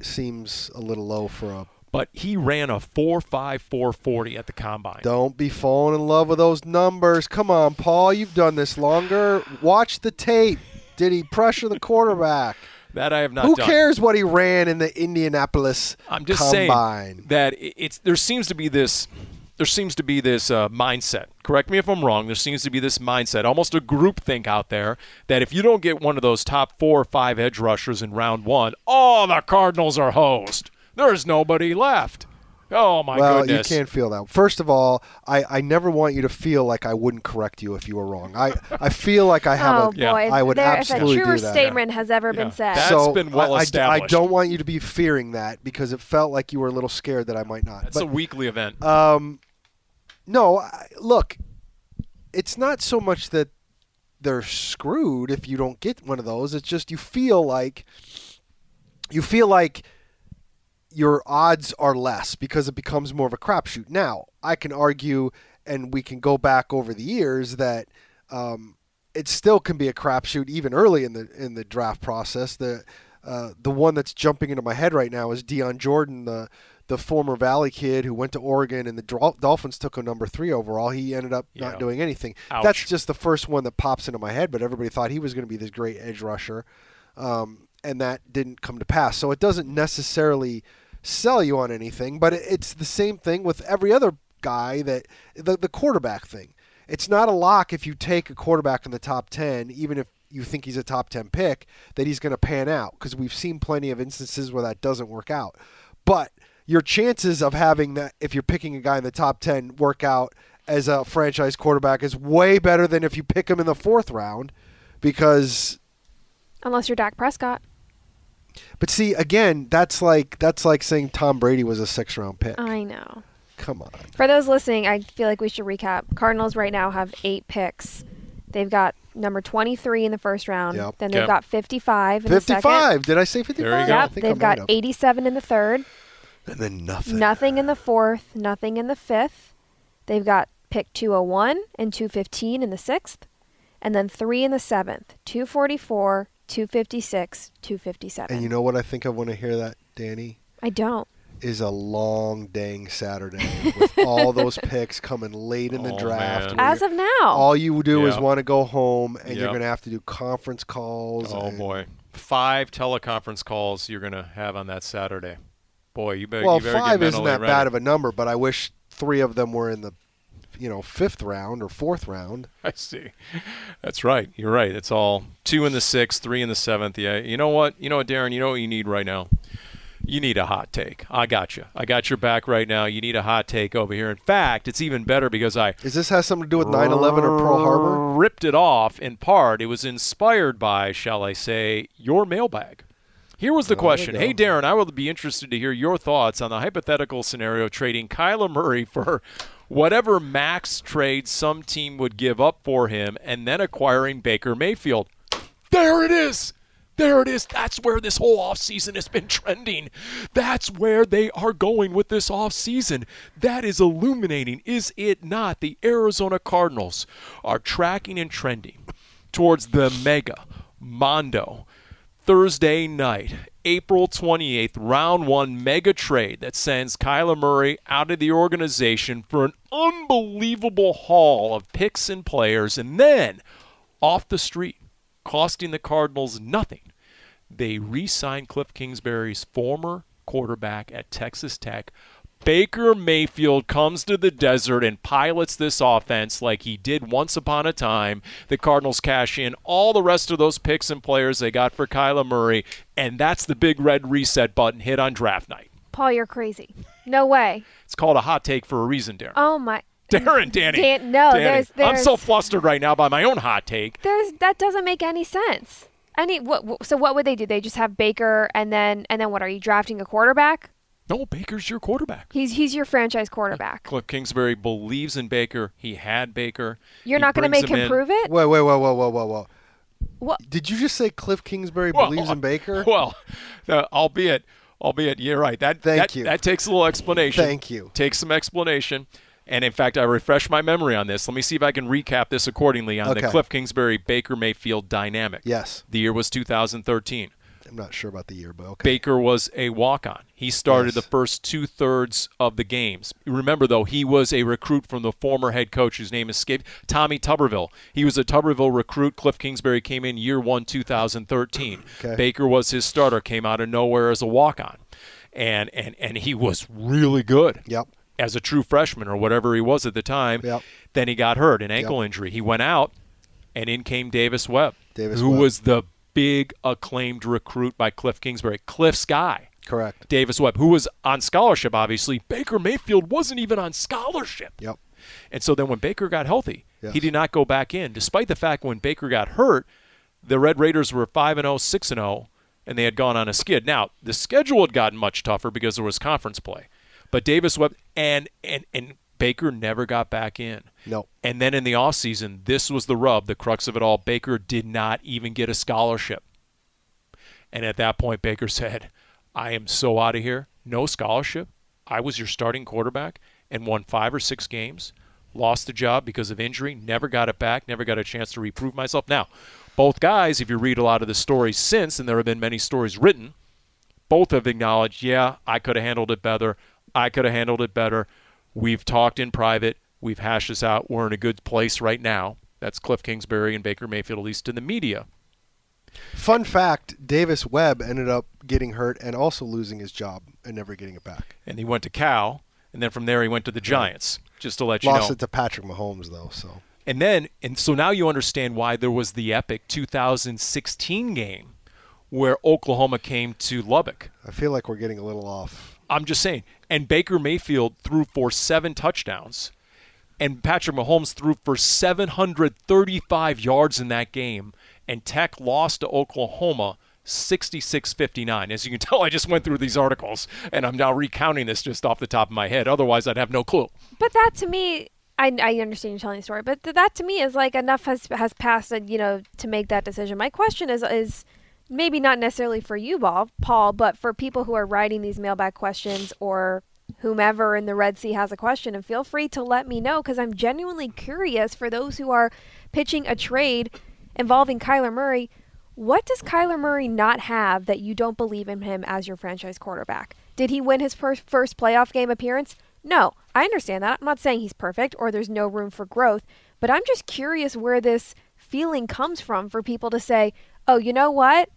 seems a little low for a. But he ran a 4.5440 at the combine. Don't be falling in love with those numbers. Come on, Paul. You've done this longer. Watch the tape. Did he pressure the quarterback? That I have not Who done. cares what he ran in the Indianapolis I'm just combine? saying that it's there seems to be this there seems to be this uh, mindset. Correct me if I'm wrong. There seems to be this mindset, almost a group think out there, that if you don't get one of those top four or five edge rushers in round one, oh, the Cardinals are hosed. There's nobody left. Oh my well, goodness! you can't feel that. First of all, I, I never want you to feel like I wouldn't correct you if you were wrong. I, I feel like I have oh a. Yeah. boy, if I would there, absolutely if a truer do that. statement has ever been said. That's so been well I- I, I don't want you to be fearing that because it felt like you were a little scared that I might not. That's but a weekly event. Um, no, I, look, it's not so much that they're screwed if you don't get one of those. It's just you feel like you feel like your odds are less because it becomes more of a crapshoot. Now, I can argue, and we can go back over the years that um, it still can be a crapshoot even early in the in the draft process. The uh, the one that's jumping into my head right now is Dion Jordan, the the former Valley kid who went to Oregon and the Dolphins took him number three overall. He ended up Yeah. not doing anything. Ouch. That's just the first one that pops into my head. But everybody thought he was going to be this great edge rusher, um, and that didn't come to pass. So it doesn't necessarily sell you on anything. But it's the same thing with every other guy that the the quarterback thing. It's not a lock if you take a quarterback in the top ten, even if you think he's a top 10 pick that he's going to pan out because we've seen plenty of instances where that doesn't work out. But your chances of having that, if you're picking a guy in the top 10, work out as a franchise quarterback is way better than if you pick him in the fourth round because Unless you're Dak Prescott. But see again that's like that's like saying Tom Brady was a six round pick. I know. Come on. For those listening, I feel like we should recap. Cardinals right now have eight picks. They've got number 23 in the first round. Yep. Then they've Yep. got 55 in the second. 55. Did I say 55? There you go. Yep. They've might got 87 in the third. And then nothing. Nothing in the fourth. Nothing in the fifth. They've got pick 201 and 215 in the sixth. And then three in the seventh. 244, 256, 257. And you know what I think I want to hear that, Danny? I don't. Is a long dang Saturday with all those picks coming late in the Oh, draft. As of now. all you do is want to go home, and you're going to have to do conference calls. Oh and- boy, five teleconference calls you're gonna have on that Saturday. Boy, you better. Well, you better five isn't that ready. bad of a number, but I wish three of them were in the, you know, fifth round or fourth round. I see. That's right. You're right. It's all two in the sixth, three in the seventh. Yeah. You know what? You know what, Darren? You know what you need right now? You need a hot take. I got you. I got your back right now. You need a hot take over here. In fact, it's even better because I Does this has something to do with 9/11 or Pearl Harbor? ripped it off in part. It was inspired by, shall I say, your mailbag. Here was the question. Hey, Darren, I would be interested to hear your thoughts on the hypothetical scenario trading Kyler Murray for whatever max trade some team would give up for him and then acquiring Baker Mayfield. There it is. There it is. That's where this whole offseason has been trending. That's where they are going with this offseason. That is illuminating, is it not? The Arizona Cardinals are tracking and trending towards the mega Mondo Thursday night, April 28th, round one mega trade that sends Kyler Murray out of the organization for an unbelievable haul of picks and players, and then off the street, costing the Cardinals nothing. They re signed Cliff Kingsbury's former quarterback at Texas Tech. Baker Mayfield comes to the desert and pilots this offense like he did once upon a time. The Cardinals cash in all the rest of those picks and players they got for Kyler Murray, and that's the big red reset button hit on draft night. Paul, you're crazy. No way. It's called a hot take for a reason, Darren. Oh my. Darren, Danny. Dan- no, Danny. there's- I'm so flustered right now by my own hot take. There's that doesn't make any sense. Any what- So what would they do? They just have Baker and then and then what? Are you drafting a quarterback? No, Baker's your quarterback. He's he's your franchise quarterback. Cliff Kingsbury believes in Baker. He had Baker. You're He not going to make him him prove it. Wait, wait, wait, whoa, whoa, whoa, whoa. What? Did you just say Cliff Kingsbury Well, believes in Baker? Well, uh, albeit, albeit, you're right. That Thank that, you. That takes a little explanation. Thank you. Takes some explanation. And in fact, I refreshed my memory on this. Let me see if I can recap this accordingly on the Cliff Kingsbury Baker Mayfield dynamic. Yes. The year was 2013. I'm not sure about the year, but okay. Baker was a walk on. He started Yes. the first two thirds of the games. Remember, though, he was a recruit from the former head coach whose name escaped, Tommy Tuberville. He was a Tuberville recruit. Cliff Kingsbury came in year one, 2013. Okay. Baker was his starter, came out of nowhere as a walk on. And, and, and he was really good Yep. as a true freshman or whatever he was at the time. Yep. Then he got hurt, an ankle injury. He went out, and in came Davis Webb, Davis who Webb. was the big acclaimed recruit by Cliff Kingsbury. Cliff's guy. Correct. Davis Webb, who was on scholarship, obviously. Baker Mayfield wasn't even on scholarship. Yep. And so then when Baker got healthy, Yes. he did not go back in, despite the fact when Baker got hurt, the Red Raiders were 5 and 0, 6 and 0, and they had gone on a skid. Now, the schedule had gotten much tougher because there was conference play. But Davis Webb and and and Baker never got back in. No. And then in the offseason, this was the rub, the crux of it all. Baker did not even get a scholarship. And at that point, Baker said, I am so out of here. No scholarship. I was your starting quarterback and won five or six games. Lost the job because of injury. Never got it back. Never got a chance to reprove myself. Now, both guys, if you read a lot of the stories since, and there have been many stories written, both have acknowledged, yeah, I could have handled it better. I could have handled it better. We've talked in private. We've hashed this out. We're in a good place right now. That's Cliff Kingsbury and Baker Mayfield, at least in the media. Fun fact: Davis Webb ended up getting hurt and also losing his job and never getting it back. And he went to Cal, and then from there he went to the Giants, just to let you know. Lost it to Patrick Mahomes though. So And then, and so now you understand why there was the epic 2016 game where Oklahoma came to Lubbock. I feel like we're getting a little off. I'm just saying. And Baker Mayfield threw for seven touchdowns, and Patrick Mahomes threw for 735 yards in that game. And Tech lost to Oklahoma 66 59. As you can tell, I just went through these articles, and I'm now recounting this just off the top of my head. Otherwise, I'd have no clue. But that to me, I, I understand you telling the story, but th- that to me is like enough has has passed, you know, to make that decision. My question is is maybe not necessarily for you, Paul, but for people who are writing these mailbag questions or whomever in the Red Sea has a question, and feel free to let me know because I'm genuinely curious for those who are pitching a trade involving Kyler Murray. What does Kyler Murray not have that you don't believe in him as your franchise quarterback? Did he win his first, first playoff game appearance? No, I understand that. I'm not saying he's perfect or there's no room for growth, but I'm just curious where this feeling comes from for people to say, oh, you know what?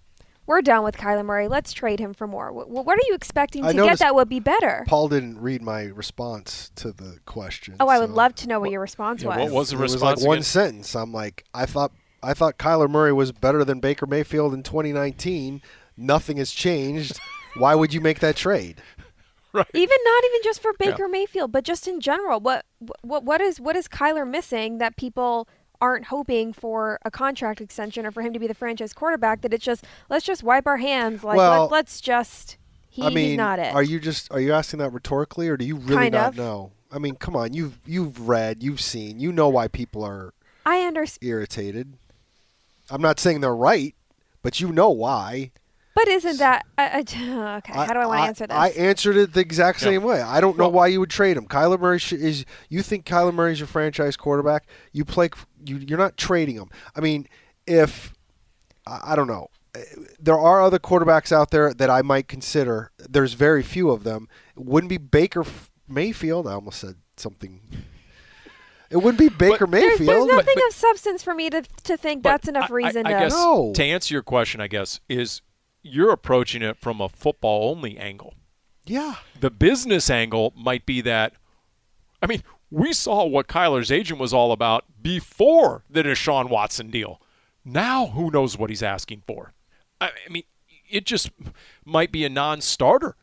We're done with Kyler Murray. Let's trade him for more. Wh- what are you expecting I to get that would be better? Paul didn't read my response to the question. oh, I would love to know what your response Yeah, was. what was the It was response? like one again? sentence. I'm like, I thought, I thought Kyler Murray was better than Baker Mayfield in 2019. Nothing has changed. Why would you make that trade? Right. even not even just for Baker Mayfield, but just in general. What what what is what is Kyler missing that people aren't hoping for a contract extension or for him to be the franchise quarterback? That it's just let's just wipe our hands. Like Well, let, us just he, I mean, he's not it. are you just are you asking that rhetorically, or do you really Kind not of. know? I mean, come on, you've you've read, you've seen, you know why people are I understand, irritated. I'm not saying they're right, but you know why. But isn't that I, I, okay? How do I want to answer this? I answered it the exact Yeah. same way. I don't know Well- why you would trade him. Kyler Murray sh- is. You think Kyler Murray is your franchise quarterback? You play. You, you're not trading him. I mean, if I, I don't know, Uh, there are other quarterbacks out there that I might consider. There's very few of them. It wouldn't be Baker F- Mayfield. I almost said something. It wouldn't be Baker there's, Mayfield. there's nothing but- of substance for me to to think that's enough I- reason I, I to. guess No. to answer your question, I guess is you're approaching it from a football only angle. yeah. The business angle might be that. I mean, we saw what Kyler's agent was all about before the Deshaun Watson deal. Now, who knows what he's asking for? I I mean, it just might be a non-starter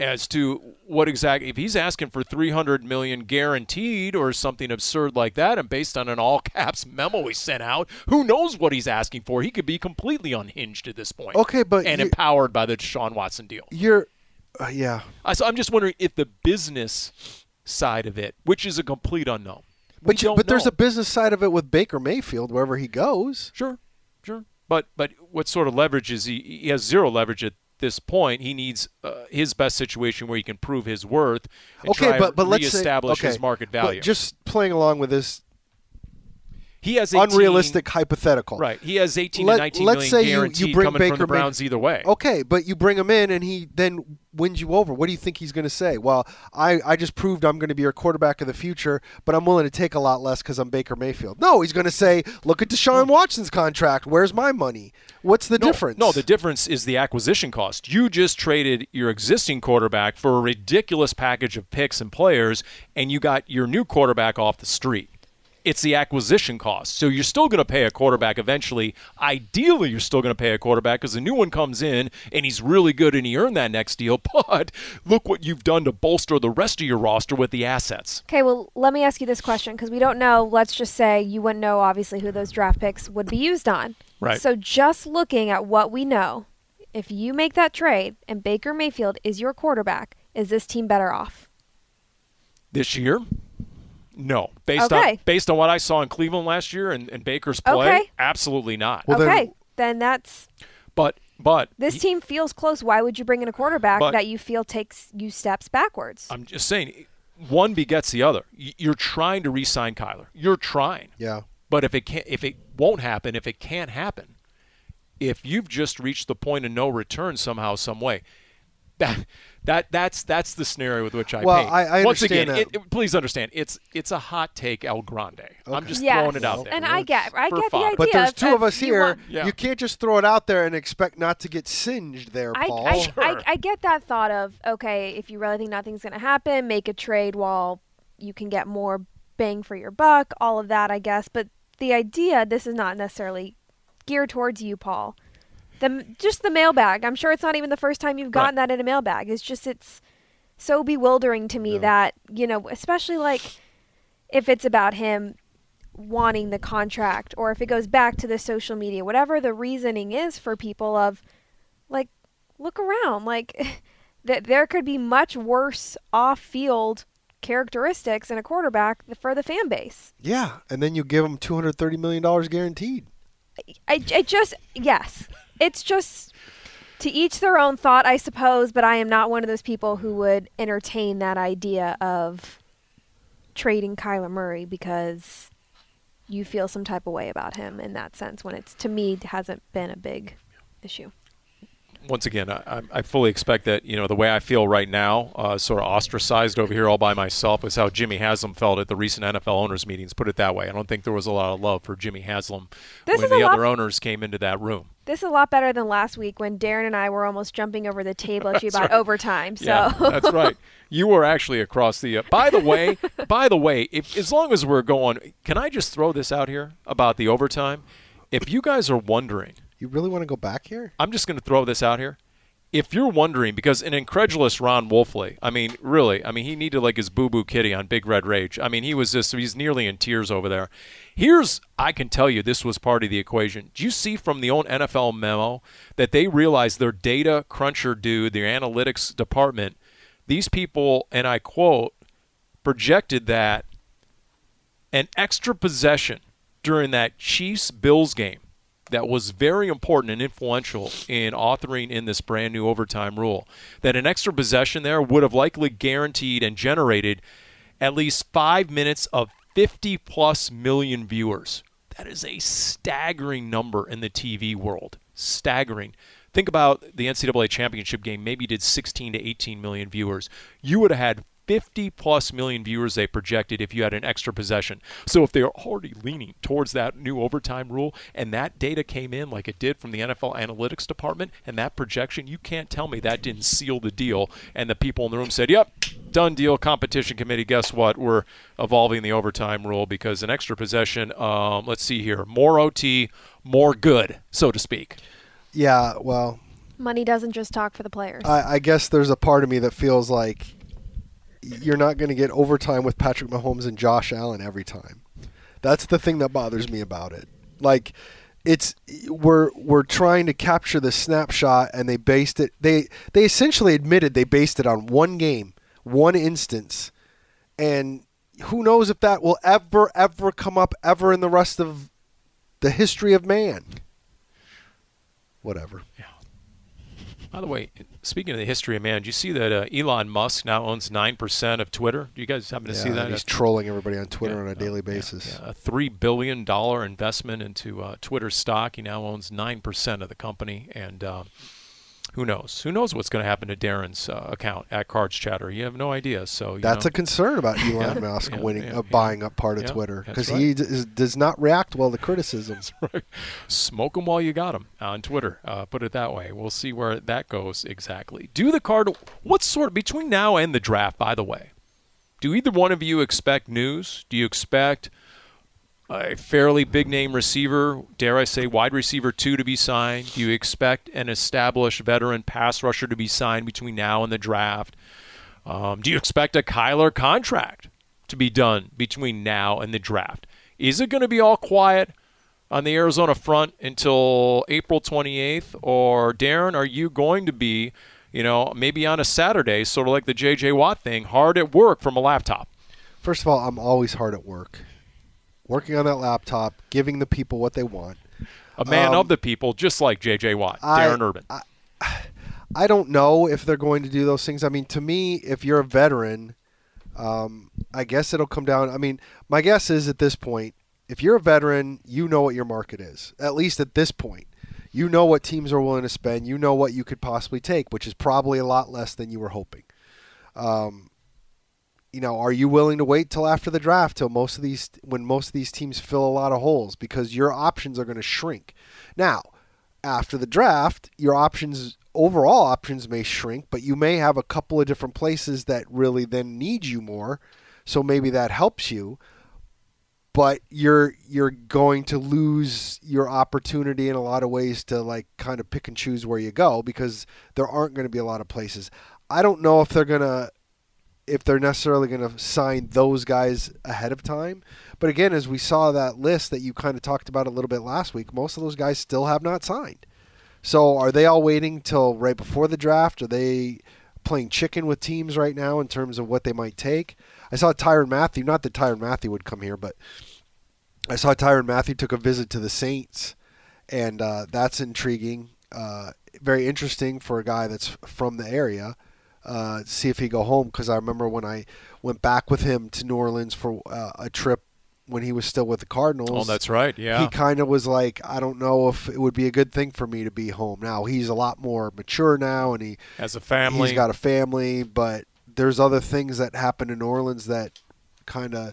as to what exactly if he's asking for 300 million guaranteed or something absurd like that and based on an all caps memo he sent out who knows what he's asking for he could be completely unhinged at this point Okay, but and you- empowered by the Deshaun Watson deal You're. Uh, yeah. So I'm just wondering if the business side of it which is a complete unknown But you, but there's a business side of it with Baker Mayfield wherever he goes. Sure, sure. But but what sort of leverage is he? He has zero leverage at this point, he needs uh, his best situation where he can prove his worth and okay, try but but let's say reestablish okay, his market value. just playing along with this he has 18, unrealistic hypothetical. Right. He has 18 Let- to 19 let's million say you- you bring coming from Baker Browns either way. Okay, but you bring him in and he then wins you over. What do you think he's going to say? Well, I, I just proved I'm going to be your quarterback of the future, but I'm willing to take a lot less because I'm Baker Mayfield. No, he's going to say, look at Deshaun Watson's contract. Where's my money? What's the no, difference? No, the difference is the acquisition cost. You just traded your existing quarterback for a ridiculous package of picks and players, and you got your new quarterback off the street. It's the acquisition cost. So you're still going to pay a quarterback eventually. Ideally, you're still going to pay a quarterback because a new one comes in and he's really good and he earned that next deal. But look what you've done to bolster the rest of your roster with the assets. Okay, well, let me ask you this question because we don't know. Let's just say you wouldn't know, obviously, who those draft picks would be used on. Right. So, just looking at what we know, if you make that trade and Baker Mayfield is your quarterback, is this team better off? This year? No. Based Okay. on based on what I saw in Cleveland last year and, and Baker's play, Okay. absolutely not. Well, okay, then that's but but this he- team feels close. Why would you bring in a quarterback But- that you feel takes you steps backwards? I'm just saying, one begets the other. You're trying to re-sign Kyler. You're trying, yeah. but if it can't, if it won't happen, if it can't happen, if you've just reached the point of no return somehow, some way, that that that's that's the scenario with which I Well, paint. I- I Once understand again, that. it, it- please understand, it's it's a hot take, El Grande. I'm just yes, throwing it out there. and I get, I get the fun. idea. But there's two of us you here. want- Yeah. You can't just throw it out there and expect not to get singed there, Paul. I, I, Sure. I get that thought of okay, if you really think nothing's going to happen, make a trade while you can get more bang for your buck. All of that, I guess. But the idea, this is not necessarily geared towards you, Paul. The just the mailbag. I'm sure it's not even the first time you've gotten that in a mailbag. It's just it's so bewildering to me that you know, especially like if it's about him wanting the contract or if it goes back to the social media, whatever the reasoning is for people of like look around like that there could be much worse off-field characteristics in a quarterback for the fan base. yeah, and then you give him two hundred thirty million dollars guaranteed. I, I just yes, it's just to each their own thought, I suppose. But I am not one of those people who would entertain that idea of trading Kyler Murray because you feel some type of way about him in that sense. When it's to me hasn't been a big issue. Once again, I, I- fully expect that you know the way I feel right now, uh, sort of ostracized over here all by myself, is how Jimmy Haslam felt at the recent NFL owners meetings. Put it that way. I don't think there was a lot of love for Jimmy Haslam This when the lot- other owners came into that room. This is a lot better than last week when Darren and I were almost jumping over the table at you about overtime. So Yeah, that's right. You were actually across the. Uh, by the way, by the way, if as long as we're going, can I just throw this out here about the overtime? If you guys are wondering, You really want to go back here? I'm just going to throw this out here. If you're wondering, because an incredulous Ron Wolfley, I mean, really, I mean, he needed like his boo boo kitty on Big Red Rage. I mean, he was just, he's nearly in tears over there. Here's, I can tell you, this was part of the equation. Do you see from the own NFL memo that they realized their data cruncher dude, their analytics department, these people, and I quote, projected that an extra possession during that Chiefs Bills game that was very important and influential in authoring in this brand new overtime rule. That an extra possession there would have likely guaranteed and generated at least five minutes of 50 plus million viewers. That is a staggering number in the TV world. Staggering. Think about the NCAA championship game, maybe did 16 to 18 million viewers. You would have had 50 plus million viewers they projected if you had an extra possession. So if they're already leaning towards that new overtime rule and that data came in like it did from the NFL analytics department and that projection, you can't tell me that didn't seal the deal and the people in the room said, "Yep, done deal competition committee, guess what? We're evolving the overtime rule because an extra possession, um, let's see here, more OT, more good, so to speak." Yeah. Well, money doesn't just talk for the players. I, I guess there's a part of me that feels like you're not going to get overtime with Patrick Mahomes and Josh Allen every time. That's the thing that bothers me about it. Like it's we're we're trying to capture the snapshot and they based it they they essentially admitted they based it on one game, one instance. And who knows if that will ever ever come up ever in the rest of the history of man. Whatever. By the way, speaking of the history of man, do you see that uh, Elon Musk now owns nine percent of Twitter? Do you guys happen to yeah, see that? He's That's- trolling everybody on Twitter yeah, on a daily basis. yeah, a three billion dollar investment into uh, Twitter stock. He now owns nine percent of the company, and uh, who knows? Who knows what's going to happen to Darren's uh, account at Cards Chatter? You have no idea. So you That's know, a concern about Elon Yeah, Musk yeah, winning, yeah, uh, buying up part of Twitter because he d- does not react well to criticisms. smoke them while you got them on Twitter. Uh, put it that way. We'll see where that goes exactly. Do the card? What sort of between now and the draft? By the way, do either one of you expect news? Do you expect a fairly big name receiver, dare I say, wide receiver two to be signed? Do you expect an established veteran pass rusher to be signed between now and the draft? Um, do you expect a Kyler contract to be done between now and the draft? Is it going to be all quiet on the Arizona front until April 28th? Or, Darren, are you going to be, you know, maybe on a Saturday, sort of like the J.J. Watt thing, hard at work from a laptop? First of all, I'm always hard at work, working on that laptop, giving the people what they want. A man Um, of the people, just like J.J. Watt, I- Darren Urban. I don't know if they're going to do those things. I mean, to me, if you're a veteran, um, I guess it'll come down. I mean, my guess is at this point, if you're a veteran, you know what your market is. At least at this point, you know what teams are willing to spend. You know what you could possibly take, which is probably a lot less than you were hoping. Um, you know, are you willing to wait till after the draft, till most of these, when most of these teams fill a lot of holes, because your options are going to shrink. Now, after the draft, your options overall options may shrink, but you may have a couple of different places that really then need you more. So maybe that helps you. But you're you're going to lose your opportunity in a lot of ways to like kind of pick and choose where you go because there aren't going to be a lot of places. I don't know if they're going to if they're necessarily going to sign those guys ahead of time. But again, as we saw that list that you kind of talked about a little bit last week, most of those guys still have not signed. So are they all waiting till right before the draft? Are they playing chicken with teams right now in terms of what they might take? I saw Tyrann Mathieu, not that Tyrann Mathieu would come here, but I saw Tyrann Mathieu took a visit to the Saints, and uh, that's intriguing. Uh, very interesting for a guy that's from the area. Uh, see if he go home because I remember when I went back with him to New Orleans for uh, a trip when he was still with the Cardinals. oh, that's right. Yeah. He kind of was like, I don't know if it would be a good thing for me to be home. Now he's a lot more mature now, and he As a family. he's got a family, but there's other things that happened in New Orleans that kind of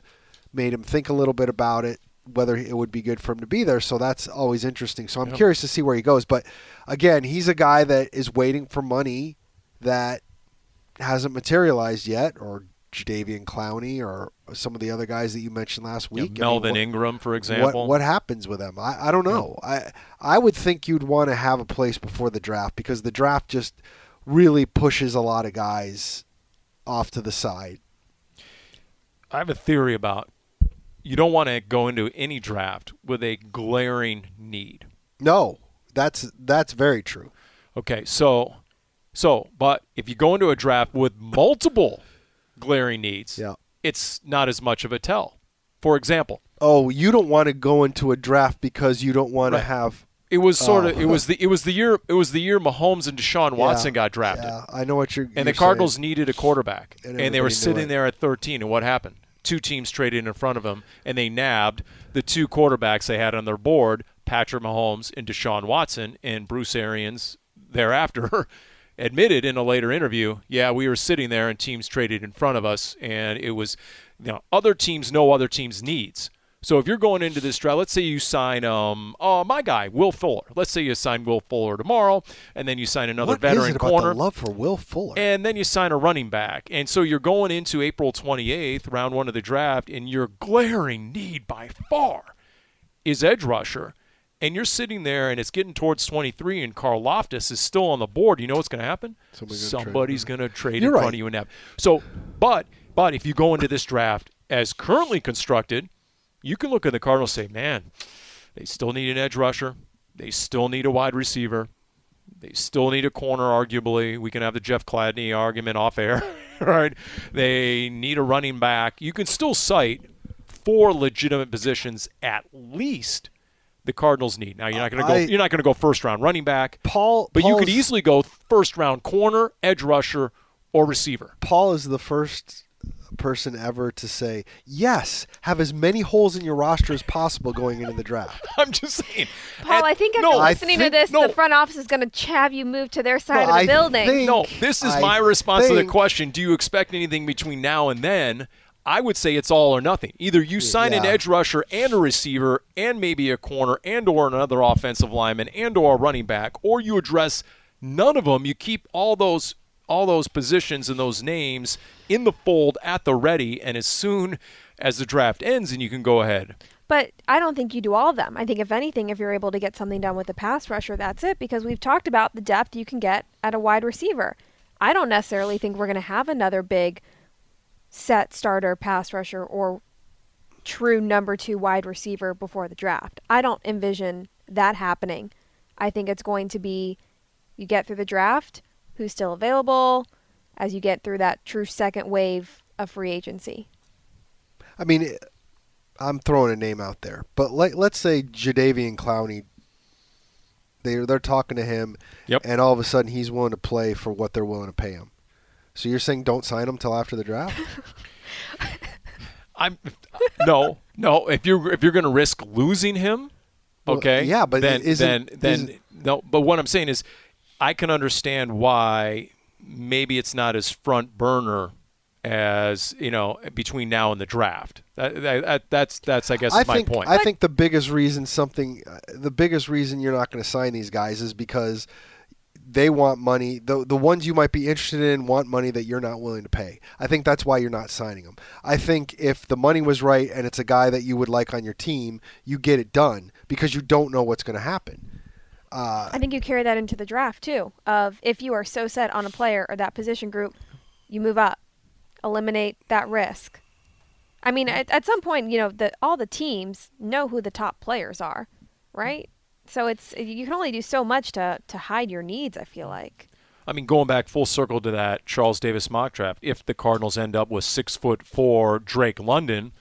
made him think a little bit about it, whether it would be good for him to be there. So that's always interesting. So I'm Yep. curious to see where he goes. But again, he's a guy that is waiting for money that hasn't materialized yet, or Jadeveon Clowney, or some of the other guys that you mentioned last Yeah, week. I mean, Melvin what- Ingram, for example. what what happens with them? I, I don't know. I I would think you'd want to have a place before the draft because the draft just really pushes a lot of guys off to the side. I have a theory about you don't want to go into any draft with a glaring need. No, that's that's very true. Okay, so so but if you go into a draft with multiple glaring needs, Yeah. it's not as much of a tell. For example, Oh, you don't want to go into a draft because you don't want Right. to have. it was sort of um, Oh. it was the it was the year it was the year Mahomes and Deshaun Watson Yeah, got drafted. Yeah, I know what you're. And you're the Cardinals saying. needed a quarterback, And and, they were sitting it. there at 13. And what happened? Two teams traded in front of them, and they nabbed the two quarterbacks they had on their board: Patrick Mahomes and Deshaun Watson. And Bruce Arians thereafter admitted in a later interview, "Yeah, we were sitting there, and teams traded in front of us, and it was, you know, other teams know other teams' needs." So if you're going into this draft, let's say you sign, um, oh my guy, Will Fuller. Let's say you sign Will Fuller tomorrow, and then you sign another What veteran corner love for Will Fuller? and then you sign a running back. And so you're going into April 28th, round one of the draft, and your glaring need by far is edge rusher. And you're sitting there, and it's getting towards 23, and Karlaftis is still on the board. You know what's going to happen? Somebody's gonna trade Somebody's going to trade You're in front of you and have. So, but but if you go into this draft as currently constructed, you can look at the Cardinals and say, man, they still need an edge rusher. They still need a wide receiver. They still need a corner, arguably. We can have the Jeff Gladney argument off air, right? They need a running back. You can still cite four legitimate positions at least the Cardinals need. Now you're not going to go. I- you're not going to go first round running back, Paul, but you could easily go first round corner, edge rusher, or receiver. Paul is the first person ever to say yes. Have as many holes in your roster as possible going into the draft. I'm just saying. Paul, And- I think after no, listening think- to this, no. the front office is going to have you move to their side No, of the I building. think- No, this is I my response to the question. Do you expect anything between now and then? I would say it's all or nothing. Either you sign an edge rusher and a receiver and maybe a corner and or another offensive lineman and or a running back or you address none of them. You keep all those all those positions and those names in the fold at the ready and as soon as the draft ends and you can go ahead. But I don't think you do all of them. I think if anything, if you're able to get something done with the pass rusher, that's it. Because we've talked about the depth you can get at a wide receiver. I don't necessarily think we're going to have another big set starter pass rusher or true number two wide receiver before the draft. I don't envision that happening. I think it's going to be you get through the draft, who's still available, as you get through that true second wave of free agency. I mean, I'm throwing a name out there, but let, let's say Jadeveon Clowney. They're they're talking to him, Yep. and all of a sudden he's willing to play for what they're willing to pay him. So you're saying don't sign him till after the draft? I'm no, no. If you're if you're going to risk losing him, Well, okay, yeah, but then then then isn't- no. But what I'm saying is, I can understand why maybe it's not as front burner as you know between now and the draft. That, that, that- that's that's I guess I my think point. I think the biggest reason something, uh, the biggest reason you're not going to sign these guys is because they want money. The the ones you might be interested in want money that you're not willing to pay. I think that's why you're not signing them. I think if the money was right and it's a guy that you would like on your team, you get it done because you don't know what's going to happen. Uh, I think you carry that into the draft too. Of if you are so set on a player or that position group, you move up, eliminate that risk. I mean, at, at some point, you know, the all the teams know who the top players are, right? So it's you can only do so much to to hide your needs. I feel like. I mean, going back full circle to that Charles Davis mock draft, if the Cardinals end up with six foot four Drake London,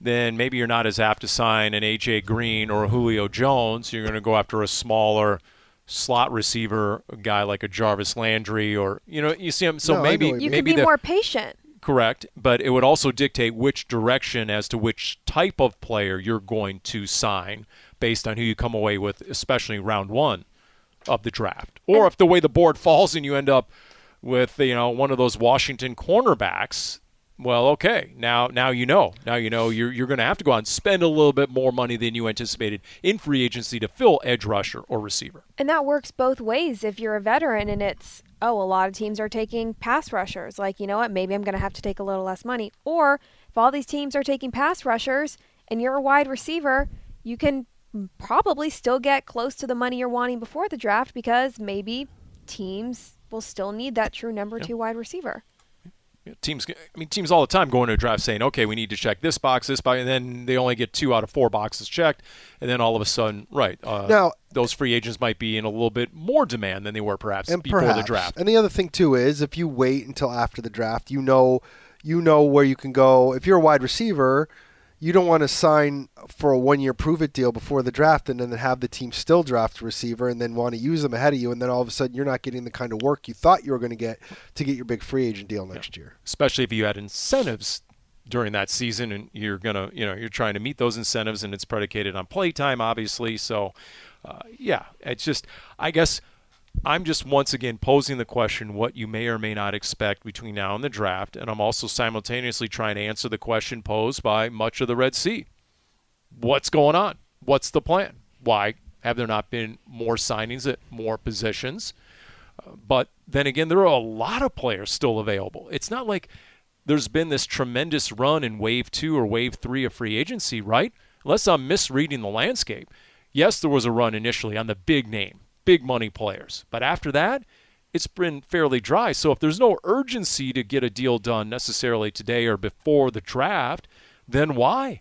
then maybe you're not as apt to sign an AJ Green or a Julio Jones. You're going to go after a smaller slot receiver, a guy like a Jarvis Landry, or you know, you see him. So No, maybe You maybe can be the, more patient. Correct, but it would also dictate which direction as to which type of player you're going to sign based on who you come away with, especially round one of the draft. Or if the way the board falls and you end up with you know one of those Washington cornerbacks, well, okay, now now you know. Now you know you're you're going to have to go out and spend a little bit more money than you anticipated in free agency to fill edge rusher or receiver. And that works both ways. If you're a veteran and it's, oh, a lot of teams are taking pass rushers, like, you know what, maybe I'm going to have to take a little less money. Or if all these teams are taking pass rushers and you're a wide receiver, you can probably still get close to the money you're wanting before the draft because maybe teams will still need that true number two wide receiver. You know, teams, I mean, teams all the time going to a draft saying, "Okay, we need to check this box, this box," and then they only get two out of four boxes checked, and then all of a sudden, right? Uh, Now- those free agents might be in a little bit more demand than they were perhaps and before perhaps. the draft. And the other thing too is if you wait until after the draft, you know you know where you can go. If you're a wide receiver, you don't want to sign for a one year prove it deal before the draft and then have the team still draft a receiver and then want to use them ahead of you and then all of a sudden you're not getting the kind of work you thought you were going to get to get your big free agent deal next year. especially if you had incentives during that season and you're gonna you know you're trying to meet those incentives and it's predicated on play time obviously so uh, yeah it's just i guess i'm just once again posing the question what you may or may not expect between now and the draft and i'm also simultaneously trying to answer the question posed by much of the red sea what's going on what's the plan why have there not been more signings at more positions but then again, there are a lot of players still available. It's not like there's been this tremendous run in wave two or wave three of free agency, right? Unless I'm misreading the landscape. Yes, there was a run initially on the big name, big money players. But after that, it's been fairly dry. So if there's no urgency to get a deal done necessarily today or before the draft, then why?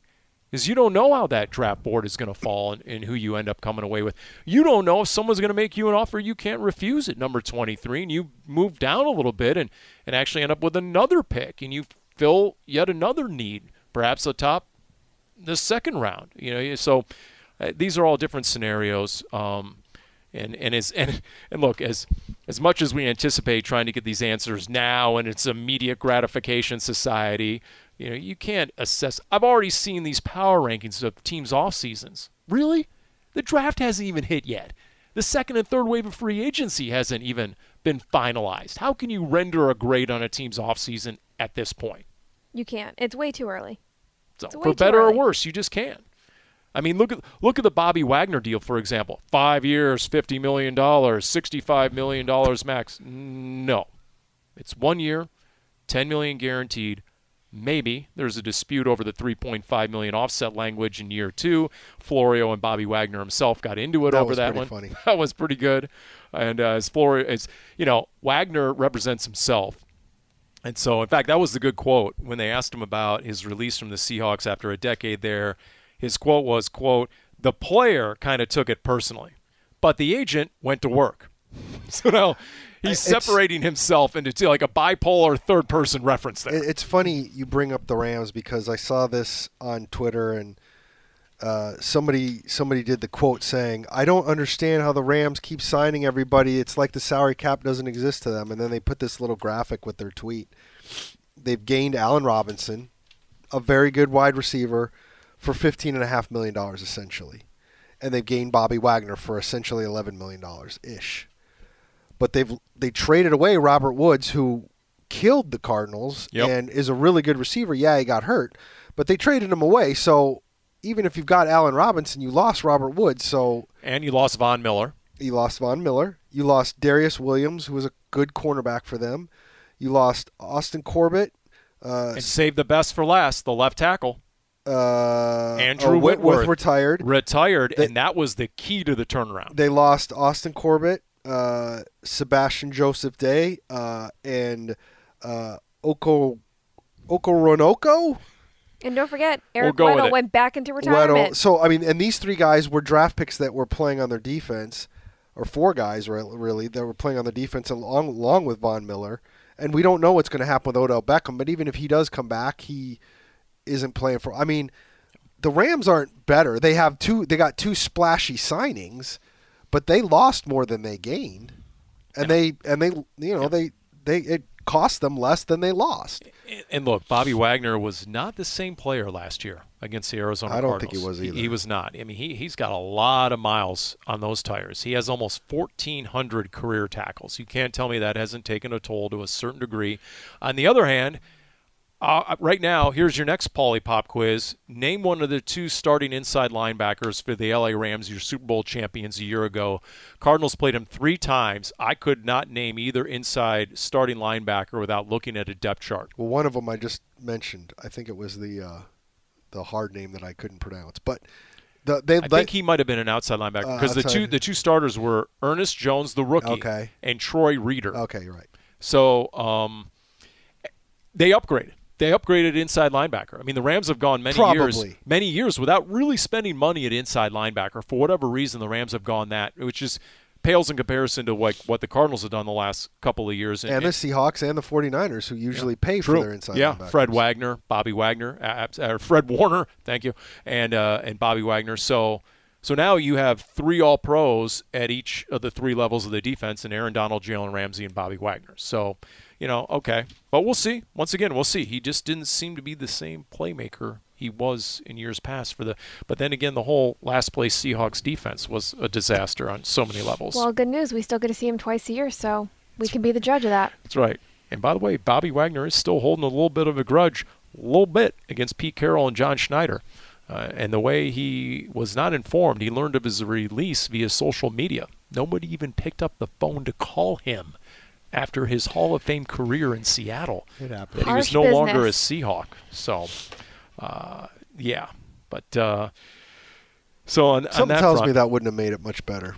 Is you don't know how that draft board is going to fall and, and who you end up coming away with. You don't know if someone's going to make you an offer you can't refuse at number 23, and you move down a little bit and, and actually end up with another pick, and you fill yet another need, perhaps atop the second round. You know, so uh, these are all different scenarios. Um, and and as and and look as as much as we anticipate trying to get these answers now, and it's immediate gratification society. You know, you can't assess. I've already seen these power rankings of teams off seasons. Really, the draft hasn't even hit yet. The second and third wave of free agency hasn't even been finalized. How can you render a grade on a team's off season at this point? You can't. It's way too early. So, for better or worse, you just can't. I mean, look at look at the Bobby Wagner deal, for example. Five years, fifty million dollars, sixty-five million dollars max. No, it's one year, ten million guaranteed. Maybe there's a dispute over the 3.5 million offset language in year two. Florio and Bobby Wagner himself got into it That over was that pretty one. funny. That was pretty good. And uh, as Florio, as you know, Wagner represents himself. And so, in fact, that was the good quote when they asked him about his release from the Seahawks after a decade there. His quote was, "quote The player kind of took it personally, but the agent went to work." So now he's separating himself into two, like a bipolar third-person reference there. It's funny you bring up the Rams because I saw this on Twitter and uh, somebody somebody did the quote saying, "I don't understand how the Rams keep signing everybody. It's like the salary cap doesn't exist to them." And then they put this little graphic with their tweet. They've gained Allen Robinson, a very good wide receiver, for fifteen and a half million dollars essentially, and they've gained Bobby Wagner for essentially eleven million dollars ish. But they've they traded away Robert Woods, who killed the Cardinals Yep. and is a really good receiver. Yeah, he got hurt, but they traded him away. So even if you've got Allen Robinson, you lost Robert Woods. So and you lost Von Miller. you lost Von Miller. You lost Darious Williams, who was a good cornerback for them. You lost Austin Corbett. Uh, And saved the best for last, the left tackle. Uh, Andrew Whitworth Whitworth. retired. Retired, They- and that was the key to the turnaround. They lost Austin Corbett, uh, Sebastian Joseph Day, uh, and uh, Oko Okoronkwo. And don't forget, Eric go with Weddle went back into Weddle. retirement. So I mean, and these three guys were draft picks that were playing on their defense, or four guys re- really that were playing on the defense along along with Von Miller. And we don't know what's going to happen with Odell Beckham. But even if he does come back, he isn't playing for. I mean, the Rams aren't better. They have two. They got two splashy signings, but they lost more than they gained, and they and they you know they they it cost them less than they lost. And- look, Bobby Wagner was not the same player last year against the Arizona I don't Cardinals. think he was He, either. he was not. I mean, he, he's got a lot of miles on those tires. He has almost 1,400 career tackles. You can't tell me that hasn't taken a toll to a certain degree. On the other hand, uh, right now, here's your next Polly Pop quiz. Name one of the two starting inside linebackers for the LA Rams, your Super Bowl champions a year ago. Cardinals played him three times. I could not name either inside starting linebacker without looking at a depth chart. Well, one of them I just mentioned. I think it was the uh, the hard name that I couldn't pronounce, but the, they I think he might have been an outside linebacker Uh, because the two the two starters were Ernest Jones, the rookie, Okay. and Troy Reeder. Okay, you're right. So um, they upgraded. They upgraded inside linebacker. I mean, the Rams have gone many years, many years without really spending money at inside linebacker. For whatever reason, the Rams have gone that, which is pales in comparison to like what the Cardinals have done the last couple of years. And the Seahawks and the 49ers, who usually pay True. for their inside yeah. Fred Wagner, Bobby Wagner, uh, Fred Warner, thank you, and uh, and Bobby Wagner. So so now you have three All Pros at each of the three levels of the defense, and Aaron Donald, Jalen Ramsey, and Bobby Wagner. So you know, okay, but we'll see. Once again, we'll see. He just didn't seem to be the same playmaker he was in years past for the. But then again, the whole last place Seahawks defense was a disaster on so many levels. Well, good news. We still get to see him twice a year, so we can be the judge of that. That's right. And by the way, Bobby Wagner is still holding a little bit of a grudge, a little bit against Pete Carroll and John Schneider. Uh, and the way he was not informed, he learned of his release via social media. Nobody even picked up the phone to call him after his Hall of Fame career in Seattle. It happened. That he was Harsh no longer a. Seahawk. So, uh, yeah. But uh, so on, on Something that tells front, me that wouldn't have made it much better.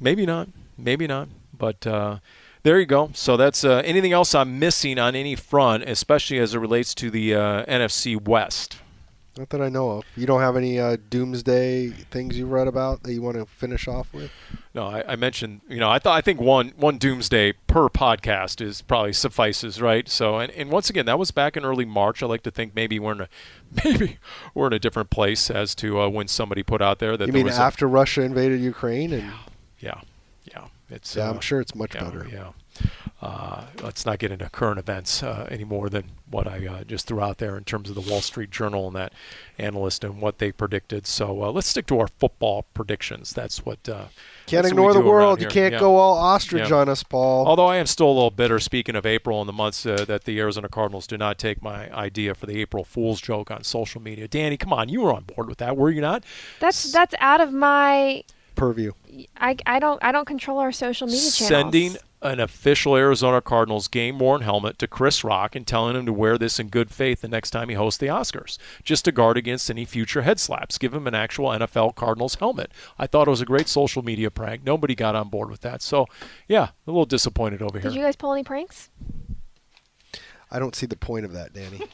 Maybe not. Maybe not. But uh, there you go. So that's uh, anything else I'm missing on any front, especially as it relates to the uh, NFC West. Not that I know of. You don't have any uh, doomsday things you read about that you want to finish off with? No, I, I mentioned, you know, I thought I think one one doomsday per podcast is probably suffices, right? So, and, and once again, that was back in early March. I like to think maybe we're in a maybe we're in a different place as to uh, when somebody put out there that You there mean was a- after Russia invaded Ukraine? And yeah, yeah, it's yeah, uh, I'm sure it's much yeah, better. Yeah. Uh, let's not get into current events uh, any more than what I uh, just threw out there in terms of the Wall Street Journal and that analyst and what they predicted. So uh, let's stick to our football predictions. That's what. Uh, Can't that's what ignore we the do world. You can't Yeah. go all ostrich Yeah. on us, Paul. Although I am still a little bitter, speaking of April and the months uh, that the Arizona Cardinals did not take my idea for the April Fool's joke on social media. Danny, come on, you were on board with that, were you not? That's that's out of my. Purview. I, I don't I don't control our social media channels. Sending an official Arizona Cardinals game worn helmet to Chris Rock and telling him to wear this in good faith the next time he hosts the Oscars, just to guard against any future head slaps. Give him an actual NFL Cardinals helmet. I thought it was a great social media prank. Nobody got on board with that. So, yeah, a little disappointed over here. Did you guys pull any pranks? I don't see the point of that, Danny.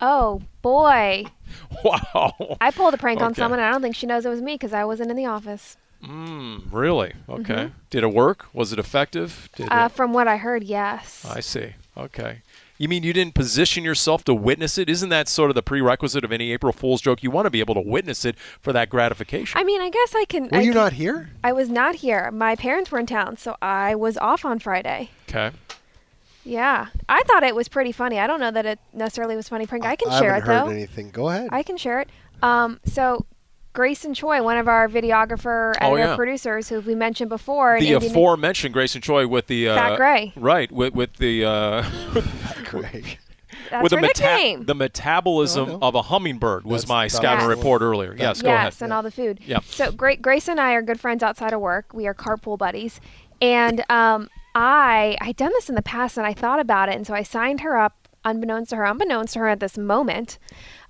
Oh boy, wow. I pulled a prank on someone. I don't think she knows it was me because I wasn't in the office. Mm, really? Okay. Did it work? Was it effective? Did Uh, it? from what I heard, yes. I see. Okay. You mean you didn't position yourself to witness it? Isn't that sort of the prerequisite of any April Fool's joke? You want to be able to witness it for that gratification. I mean, I guess I can. Were I you can- not here? I was not here. My parents were in town, so I was off on Friday. okay. Yeah, I thought it was pretty funny. I don't know that it necessarily was funny prank. I can I share it haven't heard though. anything. Go ahead. I can share it. Um, so Grayson Choi, one of our videographer, Oh, editor, yeah. producers, who we mentioned before, in The Indian- aforementioned Grayson Choi with the uh, Fat Gray. right? With with the uh, Great. that's with her the, meta- the metabolism Oh, no. of a hummingbird was That's- my that's scouting Yes. report earlier. Yes, go ahead. yes, ahead. and all the food. Yep. So Gra- Grace and I are good friends outside of work. We are carpool buddies, and um, I I'd done this in the past, and I thought about it, and so I signed her up, unbeknownst to her, unbeknownst to her at this moment.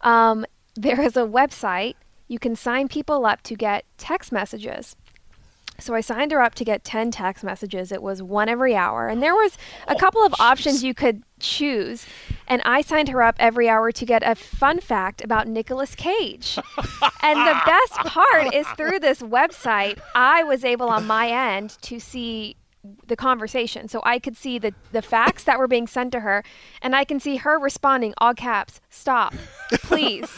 Um, there is a website you can sign people up to get text messages. So I signed her up to get 10 text messages. It was one every hour. And there was a couple of options you could choose. And I signed her up every hour to get a fun fact about Nicolas Cage. and the best part is through this website, I was able on my end to see the conversation. So I could see the, the facts that were being sent to her, and I can see her responding, all caps, stop, please.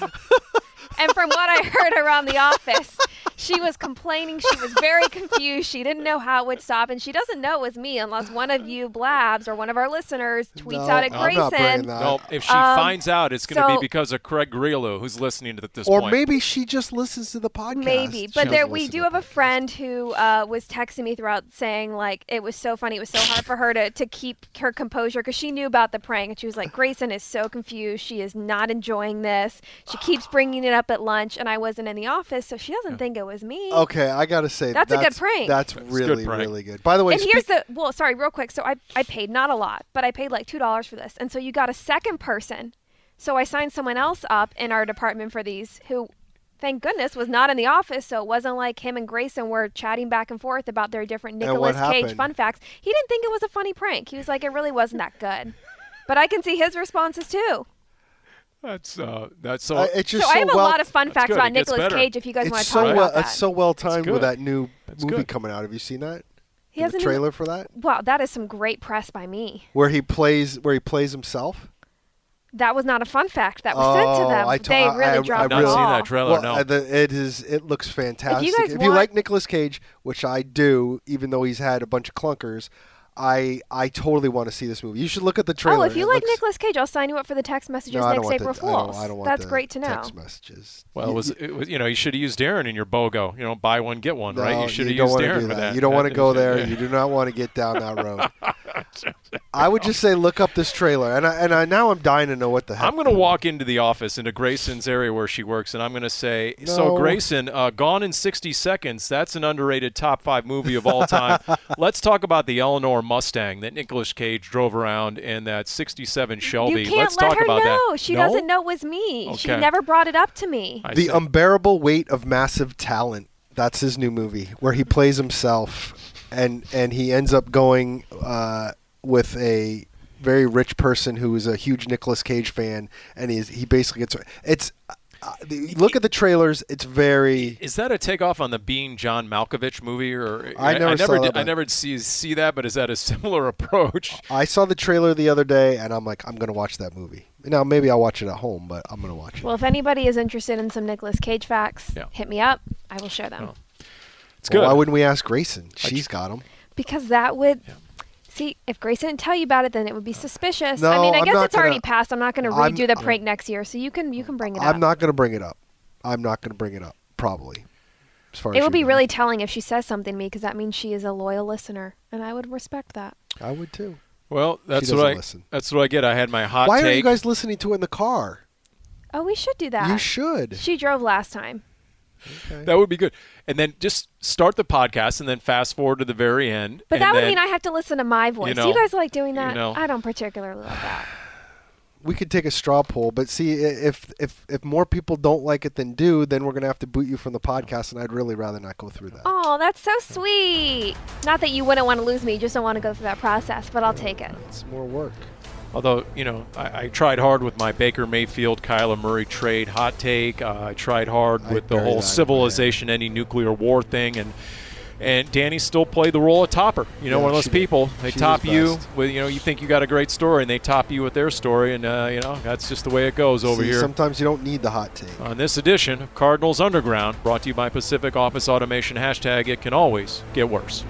And from what I heard around the office, she was complaining. She was very confused. She didn't know how it would stop, and she doesn't know it was me unless one of you blabs or one of our listeners tweets No, out at I'm not Grayson. that. No, if she Um, finds out, it's going to so- be because of Craig Grillo, who's listening to this Or point. maybe she just listens to the podcast. Maybe, She but there we do have a friend who uh, was texting me throughout saying like it was so funny. It was so hard for her to, to keep her composure because she knew about the prank and she was like, Grayson is so confused. She is not enjoying this. She keeps bringing it up at lunch, and I wasn't in the office, so she doesn't think it was me. Okay, I gotta say That's a good prank. That's That's a good really, prank. really good. By the way, and here's the well, sorry, real quick. So I I paid not a lot, but I paid like two dollars for this, and so you got a second person. So I signed someone else up in our department for these who. Thank goodness was not in the office, so it wasn't like him and Grayson were chatting back and forth about their different And what Nicolas Cage fun facts. He didn't think it was a funny prank. He was like, it really wasn't that good. But I can see his responses too. That's uh, that's so. uh, it's So, just I have well, a lot of fun facts good. about It Nicolas better. Cage. If you guys want to so talk well. about that, It's so well timed with that new That's movie good. coming out. Have you seen that? he has a new- trailer for that, Wow, that is some great press by me. where he plays, where he plays himself. That was not a fun fact that was sent to Oh, them. I to- they I- really I- dropped I've the not seen that trailer. well, no. uh, the, it is. It looks fantastic. guys you want- like Nicolas Cage, which I do, even though he's had a bunch of clunkers, I I totally want to see this movie. You should look at the trailer. Oh, if you It like looks- Nicolas Cage, I'll sign you up for the text messages no, next April the, I don't, I don't want That's the great to know. Text messages. well, it You- was, it was you know you should have used Darren in your BOGO. You know, buy one get one, right? You should have don't used wanna Darren do with that. You don't want to go there. yeah. You do not want to get down that road. I would just say look up this trailer, and I, and I now I'm dying to know what the heck. I'm going to walk into the office into Grayson's area where she works, and I'm going to say, "So Grayson, uh, Gone in 60 Seconds. That's an underrated top five movie of all time. Let's talk about the Eleanor Mustang that Nicolas Cage drove around in that 67 Shelby. You can't Let's let talk her about know. that. She No? doesn't know it was me. She never brought it up to me. I the see. unbearable weight of massive talent. That's his new movie where he plays himself, and and he ends up going uh, with a very rich person who is a huge Nicolas Cage fan, and he's he basically gets it's. Uh, the, look at the trailers. It's very. Is that a takeoff on the Being John Malkovich movie, or I never saw never that, did, I never see see that, but is that a similar approach? I saw the trailer the other day, and I'm like, I'm gonna watch that movie. Now maybe I'll watch it at home, but I'm gonna watch it. Well, if anybody is interested in some Nicolas Cage facts, Yeah. hit me up. I will share them. Oh. It's good. Well, why wouldn't we ask Grayson? She's got them. Because that would. See, if Grace didn't tell you about it, then it would be suspicious. I mean, I I'm guess it's already gonna- passed. I'm not going to I'm- redo the prank next year, so you can you can bring it up. I'm not gonna bring it up. I'm not gonna bring it up. Probably. As far as It would be know. really telling if she says something to me because that means she is a loyal listener, and I would respect that. I would too. well, that's what I listen. that's what I get. I had my hot Why take. are you guys listening to it in the car? Oh, we should do that. You should. She drove last time. Okay. that would be good. And then just start the podcast and then fast forward to the very end. But and that would then- mean I have to listen to my voice. know, you guys like doing you that? know. I don't particularly like that. we could take a straw poll, but see if if if more people don't like it than do, then we're gonna have to boot you from the podcast, and I'd really rather not go through that. Oh, that's so sweet. Not that you wouldn't want to lose me, you just don't want to go through that process, but I'll take it. It's more work. Although you know, I, I tried hard with my Baker Mayfield, Kyler Murray trade hot take. Uh, I tried hard I with the whole civilization any nuclear war thing, and and Danny still played the role of topper. You know, Yeah, one of those people. They top you with you know you think you got a great story, and they top you with their story, and uh, you know that's just the way it goes over See, here. Sometimes you don't need the hot take. On this edition of Cardinals Underground, brought to you by Pacific Office Automation, hashtag it can always get worse.